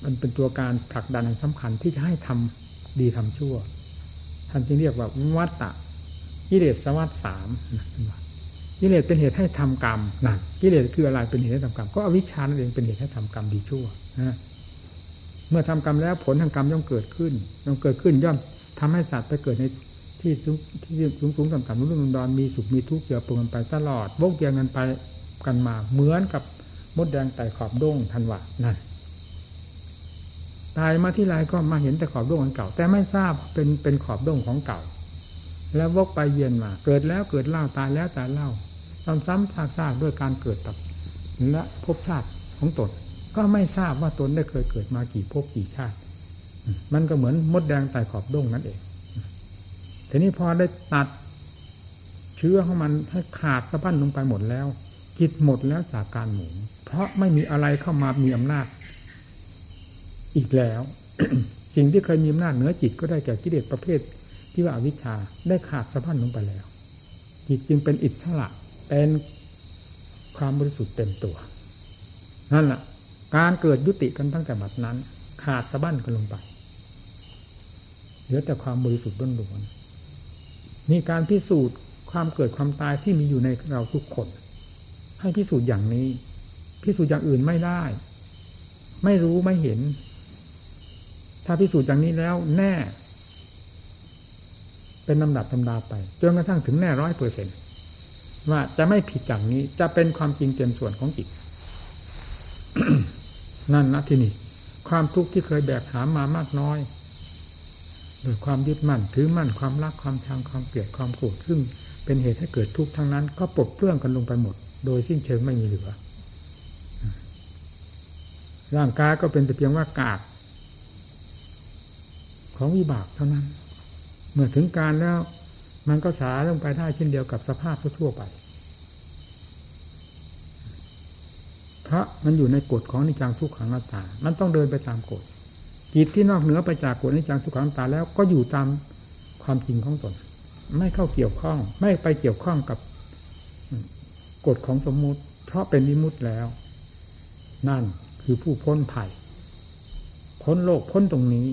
[SPEAKER 1] มันเป็นตัวการผลักดันสำคัญที่จะให้ทำดีทำชั่วท่านจึงเรียกว่าวัตตะกิเลสสวัสดสามกิเลสเป็นเหตุให้ทำกรรมนั่นกิเลสคืออะไรเป็นเหตุให้ทำกรรมก็อวิชชานั่นเองเป็นเหตุให้ทำกรรมดีชั่วนะเมื่อทำกรรมแล้วผลทางกรรมย่อมเกิดขึ้นย่อมเกิดขึ้นย่อม ทำให้สัตว์ไปเกิดในที่สูงที่สูงสูงต่ำต่ำรุ่มรุ่มดอนมีสุขมีทุกข์เกี่ยวปนกันไปตลอดวกเวียงกันไปกันมาเหมือนกับมดแดงไต่ขอบด้งทันวะนั่นตายมาที่ไรก็มาเห็นแต่ขอบด้งของเก่า แต่ไม่ทราบเป็นเป็นขอบด้งของเก่า แล้ววกไปเยียนมา เกิดแล้วเกิดเล่าตายแล้วตายเล่าซ้ำๆซากๆด้วยการเกิดตับและภพชาติของตน ก็ไม่ทราบว่าตนได้เคยเกิดมากี่ภพกี่ชาติ มันก็เหมือนมดแดงไต่ขอบด้งนั่นเองทีนี้พอได้ตัดเชื้อของมันให้ขาดสะบั้นลงไปหมดแล้วจิตหมดแล้วจากการหมุนเพราะไม่มีอะไรเข้ามามีอำนาจ อีกแล้ว สิ่งที่เคยมีอำนาจเหนือจิตก็ได้แก่กิเลสประเภท ที่ว่าวิชาได้ขาดสะพันลงไปแล้ว จิตจึงเป็นอิสระเป็นความบริสุทธิ์เต็มตัว นั่นแหละการเกิดยุติกันตั้งแต่บัดนั้น ขาดสะบั้นกันลงไปเหลือแต่ความบริสุทธิ์ล้วนๆนี่การพิสูจน์ความเกิดความตายที่มีอยู่ในเราทุกคน ให้พิสูจน์อย่างนี้ พิสูจน์อย่างอื่นไม่ได้ ไม่รู้ไม่เห็น ถ้าพิสูจน์อย่างนี้แล้วแน่ เป็นลำดับตำดาไปจนกระทั่งถึงแน่ร้อยเปอร์เซ็นว่าจะไม่ผิดจากนี้จะเป็นความจริงเต็มส่วนของจิตนั่นนะที่นี่ ความทุกข์ที่เคยแบกหามมามากน้อยโดยความยึดมั่นถือมั่นความรักความชังความเกลียดความโกรธซึ่งเป็นเหตุให้เกิดทุกข์ทั้งนั้น ก็ปลดเปลื้องกันลงไปหมด โดยสิ้นเชิงไม่มีเหลือร่างกายก็เป็นแต่เพียงว่ากาดของวิบากเท่านั้น เมื่อถึงการแล้ว มันก็สาลงไปได้เช่นเดียวกับสภาพทั่วไป เพราะมันอยู่ในกฎของนิจังทุกขังนาตา มันต้องเดินไปตามกฎ จิตที่นอกเหนือไปจากกฎนิจังทุกขังนาตาแล้วก็อยู่ตามความจริงของตน ไม่เข้าเกี่ยวข้อง ไม่ไปเกี่ยวข้องกับกฎของสมมุติ เพราะเป็นวิมุตแล้ว นั่นคือผู้พ้นภัย พ้นโลกพ้นตรงนี้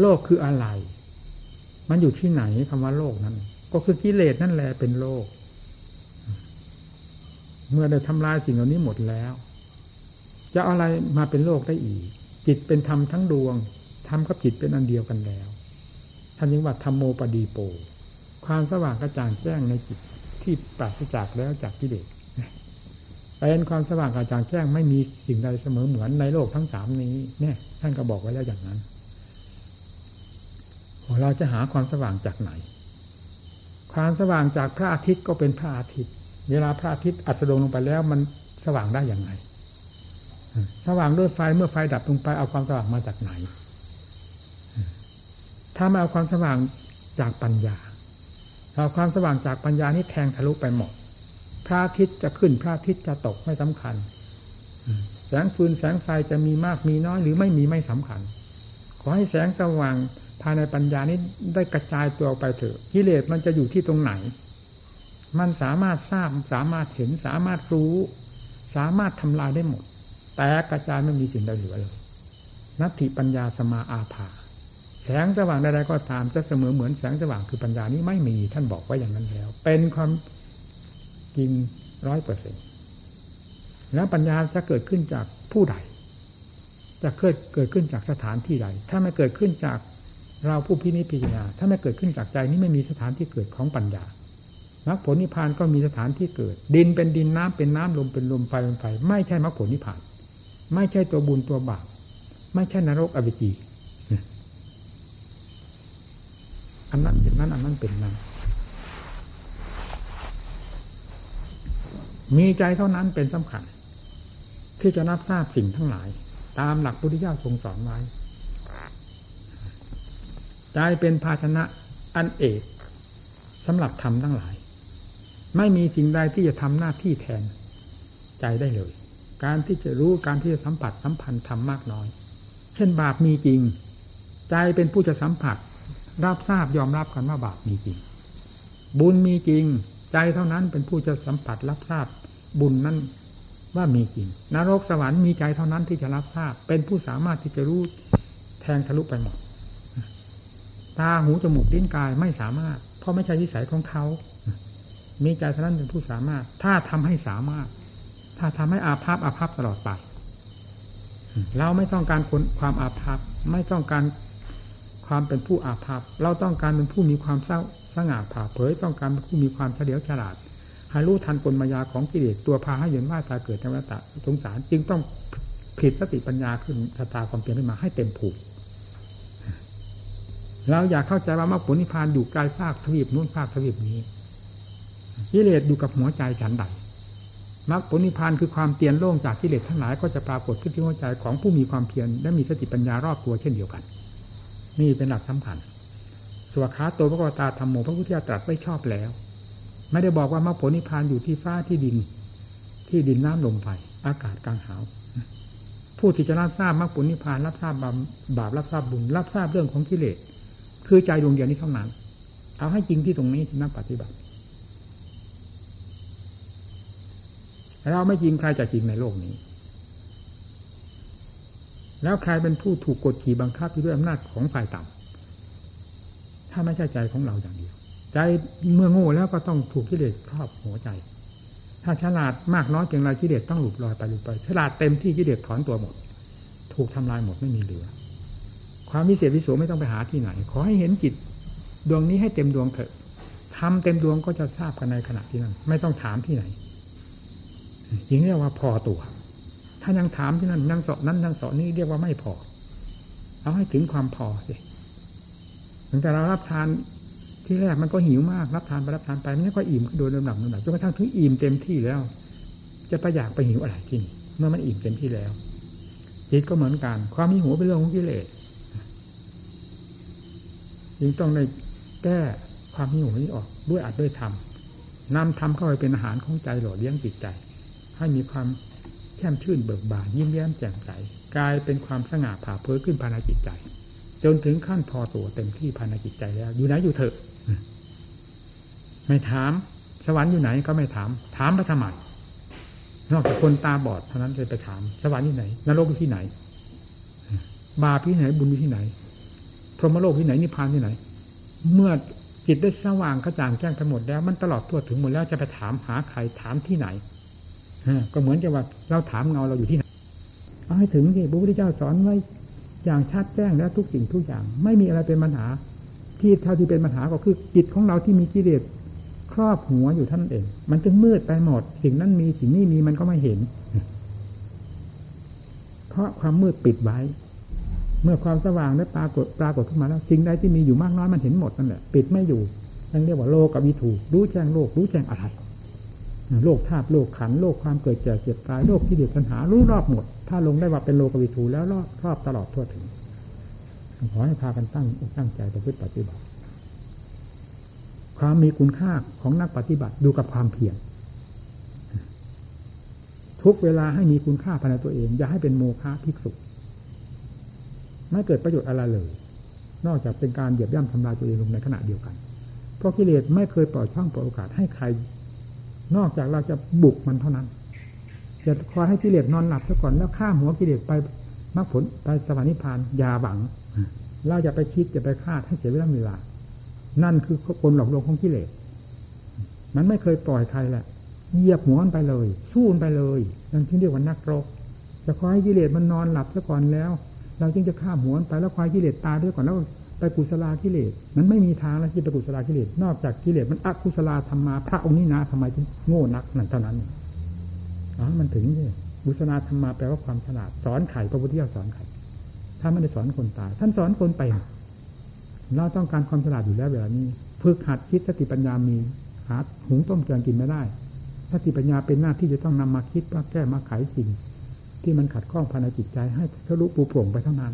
[SPEAKER 1] โลกคืออะไร มันอยู่ที่ไหนคำว่าโลกนั้น ก็คือกิเลสนั่นแหละเป็นโลก เมื่อได้ทำลายสิ่งเหล่านี้หมดแล้ว จะอะไรมาเป็นโลกได้อีก จิตเป็นธรรมทั้งดวงธรรมกับจิตเป็นอันเดียวกันแล้วท่านยังว่าธรรมโมปดีโป ความสว่างกระจ่างแจ้งในจิตที่ปราศจากแล้วจากกิเลสเป็นความสว่างกระจ่างแจ้งไม่มีสิ่งใดเสมอเหมือนในโลกทั้งสามนี้เนี่ยท่านก็บอกไว้แล้วอย่างนั้นเราจะหาความสว่างจากไหน ความสว่างจากพระอาทิตย์ก็เป็นพระอาทิตย์ เวลาพระอาทิตย์อัสดงลงไปแล้ว มันสว่างได้อย่างไรสว่างด้วยไฟเมื่อไฟดับลงไปเอาความสว่างมาจากไหน ถ้ามาเอาความสว่างจากปัญญาเอาความสว่างจากปัญญานี่แทงทะลุไปหมด พระอาทิตย์จะขึ้นพระอาทิตย์จะตกไม่สำคัญแสงฟืนแสงไฟจะมีมากมีน้อยหรือไม่มีไม่สำคัญ ขอให้แสงสว่างภายในปัญญานี้ได้กระจายตัวไปเถอะกิเลสมันจะอยู่ที่ตรงไหน มันสามารถทราบสามารถเห็นสามารถรู้ สามารถทำลายได้หมด แต่กระจายไม่มีสิ่งใดเหลือเลยนัตถิปัญญาสมาอาภาแสงสว่างใดๆก็ตามจะเสมอเหมือนแสงสว่างคือปัญญานี้ไม่มีท่านบอกไว้อย่างนั้นแล้ว เป็นความจริงร้อยเปอร์เซ็นแล้วปัญญาจะเกิดขึ้นจากผู้ใด จะเกิดเกิดขึ้นจากสถานที่ใด ถ้าไม่เกิดขึ้นจากเราผู้พินิจพิจารณาถ้าไม่เกิดขึ้นจากใจนี้ไม่มีสถานที่เกิดของปัญญา มรรคผลนิพพานก็มีสถานที่เกิด ดินเป็นดินน้ำเป็นน้ำลมเป็นลมไฟเป็นไฟ ไม่ใช่มรรคผลนิพพาน ไม่ใช่ตัวบุญตัวบาปไม่ใช่นรกอวิจีอันนั้นเป็นนั้นอันนั้นเป็นนั้นมีใจเท่านั้นเป็นสำคัญ ที่จะนับทราบสิ่งทั้งหลาย ตามหลักพุทธิยถาทรงสอนไว้ใจเป็นภาชนะอันเอกสำหรับทำทั้งหลาย ไม่มีสิ่งใดที่จะทำหน้าที่แทนใจได้เลย การที่จะรู้การที่จะสัมผัสสัมพันธ์ทำมากน้อย เช่นบาปมีจริง ใจเป็นผู้จะสัมผัส รับทราบยอมรับกันว่าบาปมีจริง บุญมีจริง ใจเท่านั้นเป็นผู้จะสัมผัสรับทราบบุญนั้นว่ามีจริง นรกสวรรค์มีใจเท่านั้นที่จะรับทราบ เป็นผู้สามารถที่จะรู้แทงทะลุไปหมดตาหูจมูกลิ้นกายไม่สามารถ เพราะไม่ใช่วิสัยของเขา มีใจเท่านั้นเป็นผู้สามารถ ถ้าทำให้สามารถ ถ้าทำให้อาภัพอาภัพตลอดไปเราไม่ต้องการคนความอาภัพไม่ต้องการความเป็นผู้อาภัพเราต้องการเป็นผู้มีความเศร้าสง่าผ่าเผยต้องการเป็นผู้มีความเฉลียวฉลาดให้รู้ทันกลมายาของกิเลสตัวพาให้เห็นว่าตาเกิดในวัฏฏะสงสารจึงต้องผิดสติปัญญาขึ้นชะตาความเปลี่ยนขึ้นมาให้เต็มผูกเราอยากเข้าใจว่ามรรคผลนิพพานอยู่ไกลภาคทวีปนู้นภาคทวีปนี้ กิเลสอยู่กับหัวใจฉันใดมรรคผลนิพพานคือความเตียนโล่งจากกิเลสทั้งหลายก็จะปรากฏขึ้นที่หัวใจของผู้มีความเพียรและมีสติปัญญารอบตัวเช่นเดียวกัน นี่เป็นหลักสำคัญสวขาตัวพระกตาธรรมโมพระพุทธเจ้าตรัสไว้ชอบแล้ว ไม่ได้บอกว่ามรรคผลนิพพานอยู่ที่ฟ้าที่ดิน ที่ดินน้ำลมไฟอากาศกลางหาวผู้ที่จะรับทราบมรรคผลนิพพานรับทราบบาปรับทราบบุญรับทราบเรื่องของกิเลสคือใจดวงเดียวนี้เท่านั้น เอาให้จริงที่ตรงนี้ที่นักปฏิบัติ เราไม่จริงใครจะจริงในโลกนี้ แล้วใครเป็นผู้ถูกกดขี่บังคับด้วยอำนาจของฝ่ายต่ำถ้าไม่ใช่ใจของเราอย่างเดียว ใจเมื่อโง่แล้วก็ต้องถูกกิเลสครอบหัวใจ ถ้าฉลาดมากน้อยเพียงไรกิเลสต้องหลุดลอยไปหลุดไป ฉลาดเต็มที่กิเลสถอนตัวหมด ถูกทำลายหมดไม่มีเหลือ ความวิเศษวิโสไม่ต้องไปหาที่ไหน ขอให้เห็นจิตดวงนี้ให้เต็มดวงเถอะทำเต็มดวงก็จะทราบกันในขณะที่นั้น ไม่ต้องถามที่ไหน ยิงเรียกว่าพอตัว ถ้ายังถามที่นั่นยังสอนนั้นยังสอนนี้เรียกว่าไม่พอ เอาให้ถึงความพอสิถึงแต่เรารับทานที่แรกมันก็หิวมากรับทานไปรับทานไปมันก็อิ่มโดยลำดับลำดับจนกระทั่งถึงอิ่มเต็มที่แล้ว จะไปอยากไปหิวอะไรที่นี่เมื่อมันอิ่มเต็มที่แล้วจิตก็เหมือนกัน ความมีหัวเป็นเรื่องของกิเลสจึงต้องในแก้ความหิวนี้ออกด้วยอัดด้วยธรรมนำธรรมเข้าไปเป็นอาหารของใจหล่อเลี้ยงจิตใจ ให้มีความแช่มชื่นเบิกบานยิ้มแย้มแจ่มใสกลายเป็นความสง่าผ่าเผยขึ้นภายในจิตใจ จนถึงขั้นพอตัวเต็มที่ภายในจิตใจแล้ว อยู่ไหนอยู่เถอะ ไม่ถาม สวรรค์อยู่ไหนก็ไม่ถาม ถามไปทำไมนอกจากคนตาบอดเท่านั้นจะไปถาม สวรรค์ที่ไหนนรกที่ไหน บาปที่ไหนบุญที่ไหน พรหมโลกที่ไหนนิพพานที่ไหน เมื่อจิตได้สว่างกระจ่างแจ้งทั้งหมดแล้ว มันตลอดทั่วถึงหมดแล้วจะไปถามหาใครถามที่ไหน ก็เหมือนกับว่าเราถามเงาเราอยู่ที่ไหนเอาให้ถึงที่พระพุทธเจ้าสอนไว้อย่างชัดแจ้งแล้วทุกสิ่งทุกอย่าง ไม่มีอะไรเป็นปัญหา ที่เท่าที่เป็นปัญหาก็คือจิตของเราที่มีกิเลสครอบหัวอยู่ท่านเอง มันจึงมืดไปหมด สิ่งนั้นมีสิ่งนี้มีมันก็ไม่เห็น เพราะความมืดปิดไว้ เมื่อความสว่างได้ปรากฏปรากฏขึ้นมาแล้ว สิ่งใดที่มีอยู่มากน้อยมันเห็นหมดนั่นแหละ ปิดไม่อยู่นั่นเรียกว่าโลกกับวิถูรู้แจ้งโลกรู้แจ้งอะไร โลกธาตุโลกขันโลกความเกิดเจ็บเจ็บตายโลกที่เดือดปัญหารู้รอบหมด ถ้าลงได้ว่าเป็นโลกวิถูแล้วรอบรอบตลอดทั่วถึงขอให้พากันตั้งตั้งใจประพฤติปฏิบัติ ความมีคุณค่าของนักปฏิบัติดูกับความเพียรทุกเวลาให้มีคุณค่าภายในตัวเอง อย่าให้เป็นโมฆะภิกษุไม่เกิดประโยชน์อะไรเลย นอกจากเป็นการเหยียบย่ำทำลายตัวเองลงในขณะเดียวกัน เพราะกิเลสไม่เคยปล่อยช่องปล่อยโอกาสให้ใคร นอกจากเราจะบุกมันเท่านั้น จะคอยให้กิเลสนอนหลับซะก่อนแล้วข้ามหัวกิเลสไปมรรคผลไปสวรรค์นิพพานยาหวังเราจะไปคิดจะไปคาดให้เสียเวลาเวลา นั่นคือคนหลอกลวงของกิเลส มันไม่เคยปล่อยใครแหละเหยียบหัวมันไปเลย สู้มันไปเลยนั่นที่เรียกว่านักรบจะคอยให้กิเลสมันนอนหลับซะก่อนแล้ว เราจึงจะฆ่าหัวมันไปแล้วคอยกิเลสตายด้วยก่อนแล้ว ไปกุศลากิเลสมันไม่มีทางแล้วที่ไปกุศลากิเลสนอกจากกิเลสมันอกุศลาธรรมมาพระองค์นี้นะทำไมจึงโง่นักนั่นเท่านั้นอ๋อมันถึงนี่กุศลาธรรมมาแปลว่าความฉลาดสอนไข่พระพุทธเจ้าสอนไข่ถ้าไม่ได้สอนคนตายท่านสอนคนไปเราต้องการความฉลาดอยู่แล้วเวลานี้ฝึกหัดคิดสติปัญญามีหาหุงต้มแกงกินไม่ได้สติปัญญาเป็นหน้าที่จะต้องนำมาคิดมาแก้มาไขสิ่ง ที่มันขัดข้องภายในจิตใจให้ทะลุปูโปร่งไปเท่านั้น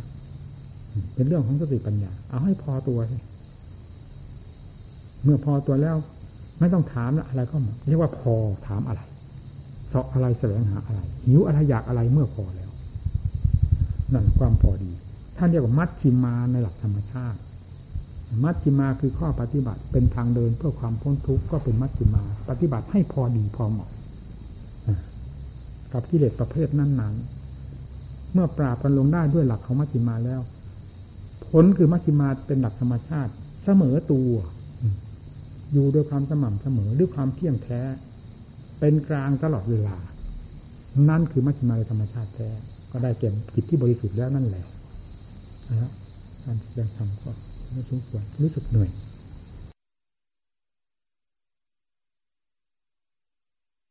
[SPEAKER 1] เป็นเรื่องของสติปัญญา เอาให้พอตัวเมื่อพอตัวแล้ว ไม่ต้องถามอะไรก็มเรียกว่าพอถามอะไรเสาะอะไรแสวงหาอะไร หิวอะไรอยากอะไรเมื่อพอแล้ว นั่นความพอดี ท่านเรียกว่ามัดชิมาในหลักธรรมชาติ มัชฌิมาคือข้อปฏิบัติเป็นทางเดินเพื่อความพ้นทุกข์ก็เป็นมัชฌิมา ปฏิบัติให้พอดีพอเหมาะกับกิเลสประเภทนั้นๆเมื่อปราบกันลงได้ด้วยหลักของมัชฌิมาแล้ว ผลคือมัชฌิมาเป็นหลักธรรมชาติ เสมอตัว อยู่ด้วยความสม่ำเสมอหรือความเที่ยงแท้ เป็นกลางตลอดเวลา นั่นคือมัชฌิมาในธรรมชาติแท้ ก็ได้เก็บจิตที่บริสุทธิ์แล้วนั่นแหละนะฮะการแสดงธรรมก็ไม่สมควรรู้สึกเหนื่อย